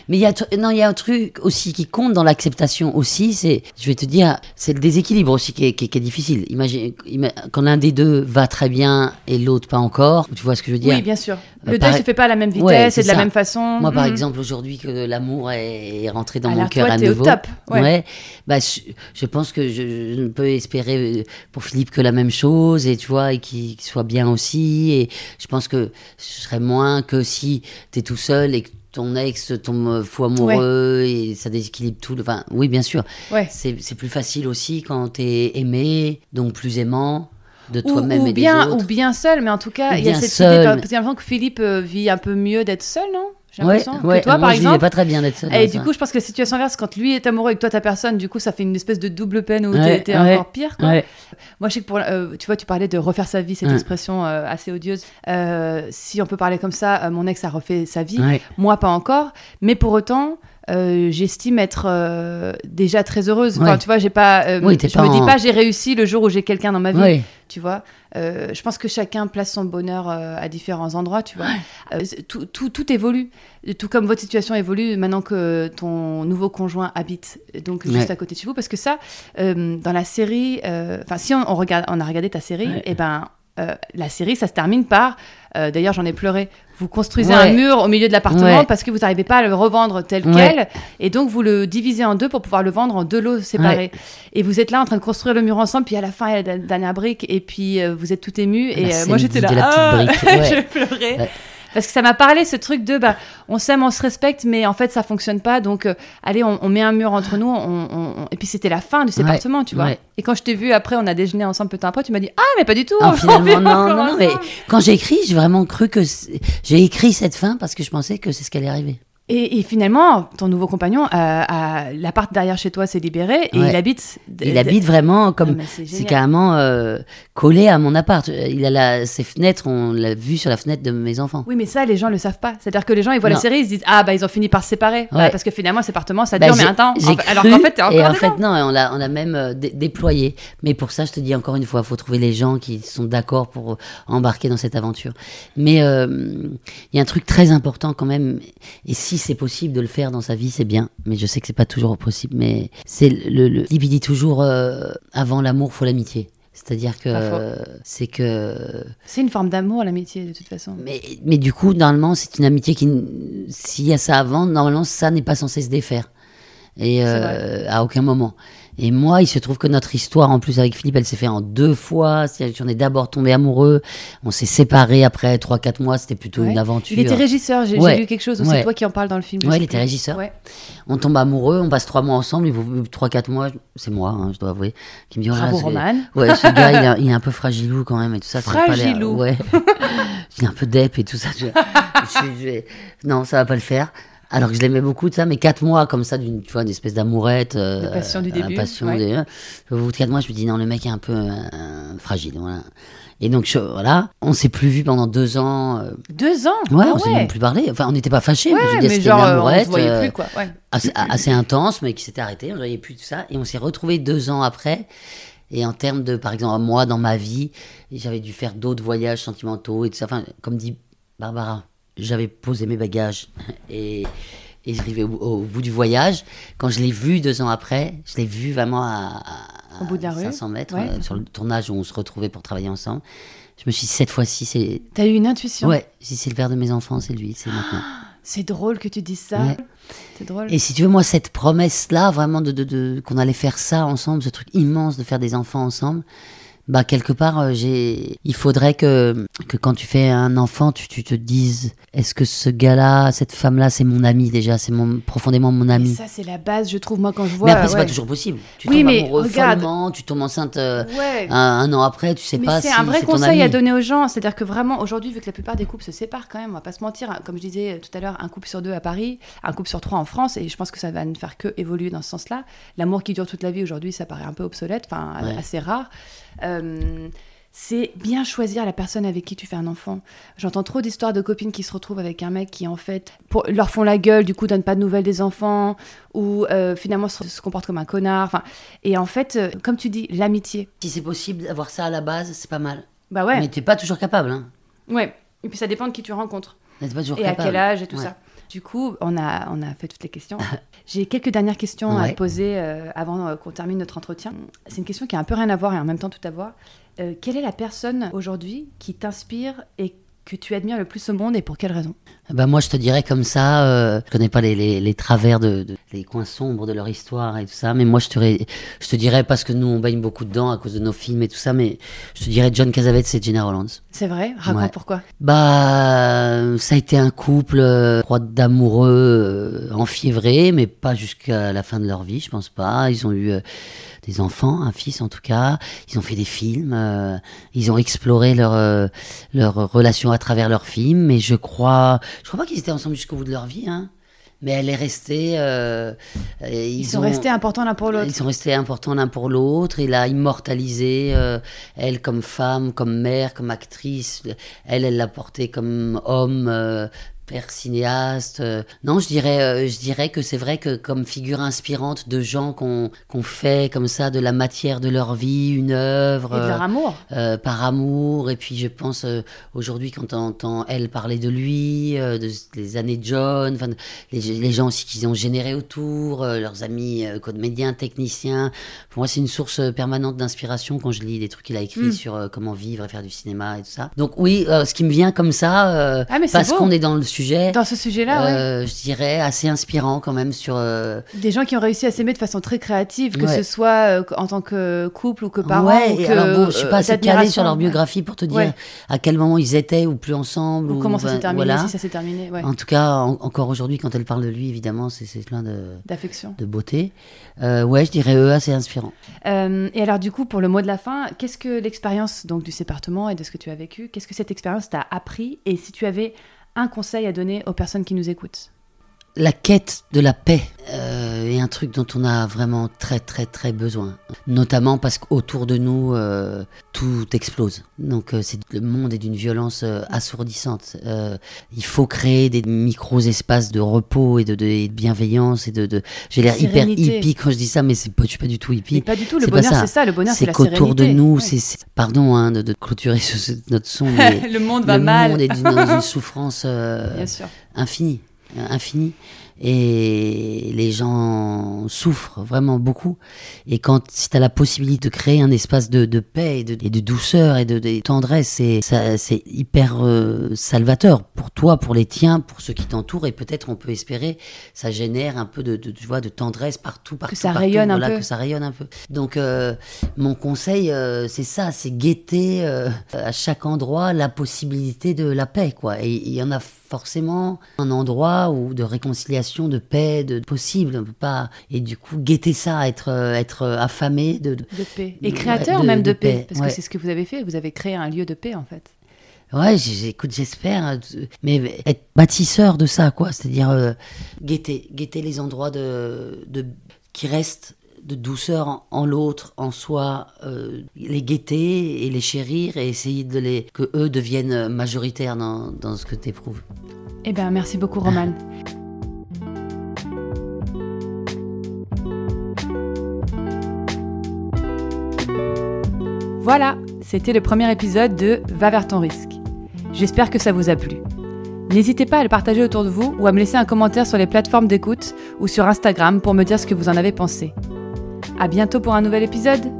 [SPEAKER 2] Mais il y a non, y a un truc aussi qui compte dans l'acceptation aussi, c'est, je vais te dire, c'est le déséquilibre aussi qui est, qui est- qui est difficile. Imagine ima- quand l'un des deux va très bien et l'autre pas encore. Tu vois ce que je veux dire?
[SPEAKER 1] Oui, bien sûr. Le
[SPEAKER 2] Euh,
[SPEAKER 1] deuil
[SPEAKER 2] pareil-
[SPEAKER 1] se fait pas à la même vitesse
[SPEAKER 2] Ouais,
[SPEAKER 1] et de la même façon.
[SPEAKER 2] Moi, par
[SPEAKER 1] Mhm.
[SPEAKER 2] exemple, aujourd'hui que l'amour est, rentré dans
[SPEAKER 1] Alors,
[SPEAKER 2] mon cœur à
[SPEAKER 1] au
[SPEAKER 2] nouveau.
[SPEAKER 1] Ouais.
[SPEAKER 2] bah, je, je pense que je, je ne peux espérer euh, pour Philippe que la même chose et tu vois et qu'il soit bien aussi. Et je pense que ce serait moins que si tu es tout seul et que ton ex tombe fou amoureux et ça déséquilibre tout. Enfin, oui, bien sûr.
[SPEAKER 1] Ouais.
[SPEAKER 2] C'est plus facile aussi quand t'es aimé, donc plus aimant de toi-même
[SPEAKER 1] ou
[SPEAKER 2] et
[SPEAKER 1] bien,
[SPEAKER 2] des autres.
[SPEAKER 1] ou bien seul, mais en tout cas, il y a cette idée, j'ai l'impression que Philippe euh, vit un peu mieux d'être seul, non? J'ai l'impression
[SPEAKER 2] ouais.
[SPEAKER 1] que toi,
[SPEAKER 2] moi,
[SPEAKER 1] par exemple.
[SPEAKER 2] pas très bien d'être seul.
[SPEAKER 1] Et du
[SPEAKER 2] ça.
[SPEAKER 1] coup, je pense que la situation inverse, quand lui est amoureux et que toi, t'as personne, du coup, ça fait une espèce de double peine où
[SPEAKER 2] Ouais,
[SPEAKER 1] t'es encore pire. Quoi. Moi, je sais que pour, euh, tu vois, tu parlais de refaire sa vie, cette expression euh, assez odieuse. Euh, si on peut parler comme ça, mon ex a refait sa vie, moi pas encore, mais pour autant. euh, j'estime être euh, déjà très heureuse. Enfin,
[SPEAKER 2] Ouais.
[SPEAKER 1] tu vois, j'ai pas. euh,
[SPEAKER 2] Oui,
[SPEAKER 1] je
[SPEAKER 2] pas
[SPEAKER 1] me dis pas j'ai réussi le jour où j'ai quelqu'un dans ma vie. Tu vois, Euh, je pense que chacun place son bonheur euh, à différents endroits. Tu vois, Euh, tout, tout, tout évolue. Tout comme votre situation évolue maintenant que ton nouveau conjoint habite donc juste à côté de chez vous, parce que ça, dans la série, enfin si on, on regarde, on a regardé ta série,
[SPEAKER 2] Ouais.
[SPEAKER 1] et ben euh, la série, ça se termine par. D'ailleurs, j'en ai pleuré. Vous construisez
[SPEAKER 2] Ouais.
[SPEAKER 1] un mur au milieu de l'appartement
[SPEAKER 2] Ouais.
[SPEAKER 1] parce que vous n'arrivez pas à le revendre tel
[SPEAKER 2] Ouais.
[SPEAKER 1] quel, et donc vous le divisez en deux pour pouvoir le vendre en deux lots séparés. Et vous êtes là en train de construire le mur ensemble, puis à la fin, il y a la dernière brique, et puis euh, vous êtes tout ému.
[SPEAKER 2] La
[SPEAKER 1] Et euh,
[SPEAKER 2] scène
[SPEAKER 1] moi, j'étais là. ah
[SPEAKER 2] ouais.
[SPEAKER 1] J'ai pleuré.
[SPEAKER 2] Ouais.
[SPEAKER 1] Parce que ça m'a parlé ce truc de bah, on s'aime, on se respecte, mais en fait ça fonctionne pas. Donc euh, allez, on, on met un mur entre nous. On, on- on- Et puis c'était la fin du sépartement, tu vois.
[SPEAKER 2] ouais.
[SPEAKER 1] Et quand je t'ai vu après, on a déjeuné ensemble peu de temps après, tu m'as dit ah mais pas du tout.
[SPEAKER 2] Ah, finalement, non, non, non, mais quand j'ai écrit, j'ai vraiment cru que j'ai écrit cette fin parce que je pensais que c'est ce qui allait arriver.
[SPEAKER 1] Et, et finalement, ton nouveau compagnon, euh, l'appart derrière chez toi s'est libéré et
[SPEAKER 2] Ouais.
[SPEAKER 1] il habite.
[SPEAKER 2] Il habite vraiment
[SPEAKER 1] Ah,
[SPEAKER 2] comme
[SPEAKER 1] mais c'est
[SPEAKER 2] carrément euh, collé à mon appart. Il a la, ses fenêtres, on l'a vu sur la fenêtre de mes enfants.
[SPEAKER 1] Oui, mais ça, les gens le savent pas. C'est-à-dire que les gens, ils voient la série, ils se disent Ah, bah, ils ont fini par se séparer. Bah, parce que finalement, cet appartement, ça
[SPEAKER 2] Bah,
[SPEAKER 1] dure, mais un temps. En alors qu'en fait, t'es encore
[SPEAKER 2] et en fait non, on l'a on a même euh, dé- déployé. Mais pour ça, je te dis encore une fois, faut trouver les gens qui sont d'accord pour embarquer dans cette aventure. Mais il y a un truc très important quand même. Et si c'est possible de le faire dans sa vie, c'est bien. Mais je sais que c'est pas toujours possible. Mais c'est le, le il dit toujours euh, avant l'amour, faut l'amitié. C'est-à-dire que euh, c'est que
[SPEAKER 1] C'est une forme d'amour, l'amitié, de toute façon.
[SPEAKER 2] mais, mais du coup, normalement, c'est une amitié qui, s'il y a ça avant, normalement, ça n'est pas censé se défaire. Et euh, à aucun moment. Et moi, il se trouve que notre histoire, en plus avec Philippe, elle s'est fait en deux fois. Qu'on est d'abord tombé amoureux, on s'est séparés après 3-4 mois, c'était plutôt
[SPEAKER 1] Ouais.
[SPEAKER 2] une aventure.
[SPEAKER 1] Il était régisseur, j'ai
[SPEAKER 2] Ouais.
[SPEAKER 1] lu quelque chose, c'est toi qui en parles dans le film. sais
[SPEAKER 2] il était régisseur. On tombe amoureux, on passe 3 mois ensemble, il faut 3-4 mois, c'est moi, hein, je dois avouer, qui me dit oh
[SPEAKER 1] Bravo,
[SPEAKER 2] c'est-
[SPEAKER 1] Roman.
[SPEAKER 2] Ouais, ce gars, il, est- il est un peu fragilou quand même et tout ça. pas
[SPEAKER 1] Fragilou.
[SPEAKER 2] Ouais. il est un peu dep et tout ça. Je- je- je- non, ça va pas le faire. Alors que je l'aimais beaucoup de ça, mais quatre mois comme ça, d'une, tu vois, une espèce d'amourette. euh,
[SPEAKER 1] De passion du
[SPEAKER 2] euh,
[SPEAKER 1] début,
[SPEAKER 2] passion
[SPEAKER 1] ouais.
[SPEAKER 2] des- Au bout de quatre mois, je me dis non, le mec est un peu euh, fragile. Voilà. Et donc, je- voilà, on s'est plus vu pendant deux ans. euh,
[SPEAKER 1] Deux ans?
[SPEAKER 2] Ouais,
[SPEAKER 1] Ah
[SPEAKER 2] on s'est même plus parlé. Enfin, on n'était pas fâchés, mais je veux
[SPEAKER 1] Ouais,
[SPEAKER 2] dire, c'était une
[SPEAKER 1] euh, on
[SPEAKER 2] amourette.
[SPEAKER 1] se voyait
[SPEAKER 2] euh,
[SPEAKER 1] plus, quoi. Ouais.
[SPEAKER 2] assez, assez intense, mais qui s'était arrêté. On ne voyait plus tout ça. Et on s'est retrouvés deux ans après. Et en termes de, par exemple, moi, dans ma vie, j'avais dû faire d'autres voyages sentimentaux et tout ça. Enfin, comme dit Barbara, j'avais posé mes bagages et, et j'arrivais au, au bout du voyage. Quand je l'ai vu deux ans après, je l'ai vu vraiment à, à-
[SPEAKER 1] Au bout de la
[SPEAKER 2] à
[SPEAKER 1] rue
[SPEAKER 2] 500 mètres
[SPEAKER 1] Ouais.
[SPEAKER 2] euh, sur le tournage où on se retrouvait pour travailler ensemble. Je me suis dit, cette fois-ci, c'est.
[SPEAKER 1] T'as eu une intuition?
[SPEAKER 2] Ouais, si c'est le père de mes enfants, c'est lui, c'est maintenant.
[SPEAKER 1] C'est drôle que tu dises ça.
[SPEAKER 2] Ouais.
[SPEAKER 1] C'est drôle.
[SPEAKER 2] Et si tu veux, moi, cette promesse-là, vraiment, de, de, de- qu'on allait faire ça ensemble, ce truc immense de faire des enfants ensemble, bah, quelque part, euh, j'ai, il faudrait que, que quand tu fais un enfant, tu, tu te dises, est-ce que ce gars-là, cette femme-là, c'est mon ami déjà, c'est mon, profondément mon
[SPEAKER 1] Et
[SPEAKER 2] ami?
[SPEAKER 1] ça, c'est la base, je trouve, moi, quand je vois.
[SPEAKER 2] mais après, c'est
[SPEAKER 1] ouais.
[SPEAKER 2] pas toujours possible. Tu
[SPEAKER 1] Oui,
[SPEAKER 2] tombes
[SPEAKER 1] mais
[SPEAKER 2] amoureux
[SPEAKER 1] regarde.
[SPEAKER 2] follement, tu tombes enceinte euh,
[SPEAKER 1] Ouais.
[SPEAKER 2] un, un an après, tu sais
[SPEAKER 1] Mais
[SPEAKER 2] pas
[SPEAKER 1] c'est
[SPEAKER 2] si
[SPEAKER 1] un vrai conseil à donner aux gens. C'est-à-dire que vraiment, aujourd'hui, vu que la plupart des couples se séparent quand même, on va pas se mentir, hein, comme je disais tout à l'heure, un couple sur deux à Paris, un couple sur trois en France, et je pense que ça va ne faire que évoluer dans ce sens-là. L'amour qui dure toute la vie, aujourd'hui, ça paraît un peu obsolète, enfin,
[SPEAKER 2] Ouais.
[SPEAKER 1] assez rare. Euh, c'est bien choisir la personne avec qui tu fais un enfant. J'entends trop d'histoires de copines qui se retrouvent avec un mec qui, en fait, pour, leur font la gueule, du coup, donnent pas de nouvelles des enfants, ou euh, finalement se, se comportent comme un connard. Enfin, et en fait, euh, comme tu dis, l'amitié.
[SPEAKER 2] Si c'est possible d'avoir ça à la base, c'est pas mal.
[SPEAKER 1] Bah ouais.
[SPEAKER 2] Mais t'es pas toujours capable, hein.
[SPEAKER 1] Ouais. Et puis ça dépend de qui tu rencontres.
[SPEAKER 2] T'es pas toujours
[SPEAKER 1] Et à quel âge et tout
[SPEAKER 2] Ouais.
[SPEAKER 1] ça. Du coup, on a, on a fait toutes les questions. J'ai quelques dernières questions à te poser euh, avant euh, qu'on termine notre entretien. C'est une question qui a un peu rien à voir et en même temps tout à voir. Euh, quelle est la personne aujourd'hui qui t'inspire et que tu admires le plus au monde et pour quelle raison
[SPEAKER 2] bah moi, je te dirais comme ça, euh, je connais pas les, les, les travers de, de, les coins sombres de leur histoire et tout ça, mais moi, je te, je te dirais, parce que nous, on baigne beaucoup dedans à cause de nos films et tout ça, mais je te dirais John Cassavetes et Gina Rollins.
[SPEAKER 1] C'est vrai? Raconte
[SPEAKER 2] Ouais.
[SPEAKER 1] pourquoi?
[SPEAKER 2] Bah, ça a été un couple euh, trois d'amoureux euh, enfiévrés, mais pas jusqu'à la fin de leur vie, je pense pas. Ils ont eu euh, des enfants, un fils en tout cas. Ils ont fait des films. euh, ils ont exploré leur euh, leur relation à travers leurs films. Mais je crois, je crois pas qu'ils étaient ensemble jusqu'au bout de leur vie. Hein. Mais elle est restée. euh,
[SPEAKER 1] Ils,
[SPEAKER 2] ils,
[SPEAKER 1] sont
[SPEAKER 2] ont-
[SPEAKER 1] restés importants l'un pour l'autre.
[SPEAKER 2] ils sont restés importants l'un pour l'autre. Il a immortalisé euh, elle comme femme, comme mère, comme actrice. Elle, elle l'a porté comme homme, euh, père cinéaste. euh. Non, je dirais, euh, je dirais que c'est vrai que comme figure inspirante de gens qu'on qu'on fait comme ça de la matière de leur vie une œuvre.
[SPEAKER 1] Et de leur amour.
[SPEAKER 2] euh, par amour. Et puis je pense aujourd'hui quand on entend elle parler de lui, de, des années de John, enfin, les, les gens aussi qu'ils ont généré autour, leurs amis comédiens, techniciens. Pour moi, c'est une source permanente d'inspiration quand je lis des trucs qu'il a écrits
[SPEAKER 1] Mm.
[SPEAKER 2] sur comment vivre et faire du cinéma et tout ça. Donc oui, euh, ce qui me vient comme ça, euh,
[SPEAKER 1] Ah,
[SPEAKER 2] parce qu'on est dans le sujet.
[SPEAKER 1] Dans ce sujet-là, ouais.
[SPEAKER 2] euh, je dirais assez inspirant quand même sur euh,
[SPEAKER 1] Des gens qui ont réussi à s'aimer de façon très créative, que
[SPEAKER 2] Ouais.
[SPEAKER 1] ce soit euh, en tant que couple ou que parents.
[SPEAKER 2] ouais,
[SPEAKER 1] ou que,
[SPEAKER 2] alors bon, je suis pas assez calée sur leur biographie pour te dire
[SPEAKER 1] Ouais.
[SPEAKER 2] à quel moment ils étaient ou plus ensemble.
[SPEAKER 1] Ou comment ça
[SPEAKER 2] ben,
[SPEAKER 1] s'est terminé,
[SPEAKER 2] voilà.
[SPEAKER 1] si ça s'est terminé, ouais.
[SPEAKER 2] En tout cas, en- encore aujourd'hui, quand elle parle de lui, évidemment, c'est plein de,
[SPEAKER 1] D'affection.
[SPEAKER 2] de beauté. Euh, ouais, je dirais eux assez inspirant.
[SPEAKER 1] Et alors, du coup, pour le mot de la fin, qu'est-ce que l'expérience donc du sépartement et de ce que tu as vécu, qu'est-ce que cette expérience t'a appris Et si tu avais un conseil à donner aux personnes qui nous écoutent
[SPEAKER 2] La quête de la paix euh, est un truc dont on a vraiment très très très besoin. Notamment parce qu'autour de nous, euh, tout explose. Donc euh, c'est le monde est d'une violence assourdissante. Il faut créer des micro-espaces de repos et de, de- et de bienveillance et de... de... J'ai l'air hyper hippie quand je dis ça, mais c'est pas, je suis pas du tout hippie.
[SPEAKER 1] Mais pas du tout, le bonheur, c'est ça, le bonheur, c'est
[SPEAKER 2] qu'autour de nous,
[SPEAKER 1] Ouais.
[SPEAKER 2] c'est pardon hein, de, clôturer ce- ce- notre son, mais
[SPEAKER 1] le monde va
[SPEAKER 2] le
[SPEAKER 1] mal.
[SPEAKER 2] monde est dans une souffrance infinie, euh, infinie, et les gens souffrent vraiment beaucoup. Et quand si tu as la possibilité de créer un espace de, de paix et de, et de douceur et de, de tendresse, c'est ça- c'est hyper euh, salvateur pour toi, pour les tiens, pour ceux qui t'entourent, et peut-être on peut espérer ça génère un peu de, tu vois, de tendresse partout, partout,
[SPEAKER 1] ça
[SPEAKER 2] partout,
[SPEAKER 1] rayonne un
[SPEAKER 2] voilà,
[SPEAKER 1] peu.
[SPEAKER 2] que ça rayonne un peu. Donc euh, mon conseil, euh, c'est ça, c'est guetter à chaque endroit la possibilité de la paix, quoi. Et il y en a forcément un endroit où de réconciliation, de paix, de possible. On peut pas. Et du coup, guetter ça, être euh, être affamé de.
[SPEAKER 1] paix. Et créateur
[SPEAKER 2] de-
[SPEAKER 1] même de,
[SPEAKER 2] de
[SPEAKER 1] paix.
[SPEAKER 2] paix,
[SPEAKER 1] Parce
[SPEAKER 2] ouais.
[SPEAKER 1] que c'est ce que vous avez fait. Vous avez créé un lieu de paix, en fait.
[SPEAKER 2] Ouais, j'- écoute, j'espère, euh, mais être bâtisseur de ça, quoi. C'est-à-dire euh, guetter, guetter les endroits de, de qui restent de douceur en, en l'autre, en soi, euh, les guetter et les chérir et essayer de les que eux deviennent majoritaires dans, dans ce que tu éprouves.
[SPEAKER 1] Eh bien, merci beaucoup, Roman. Voilà, c'était le premier épisode de Va vers ton risque. J'espère que ça vous a plu. N'hésitez pas à le partager autour de vous ou à me laisser un commentaire sur les plateformes d'écoute ou sur Instagram pour me dire ce que vous en avez pensé. À bientôt pour un nouvel épisode.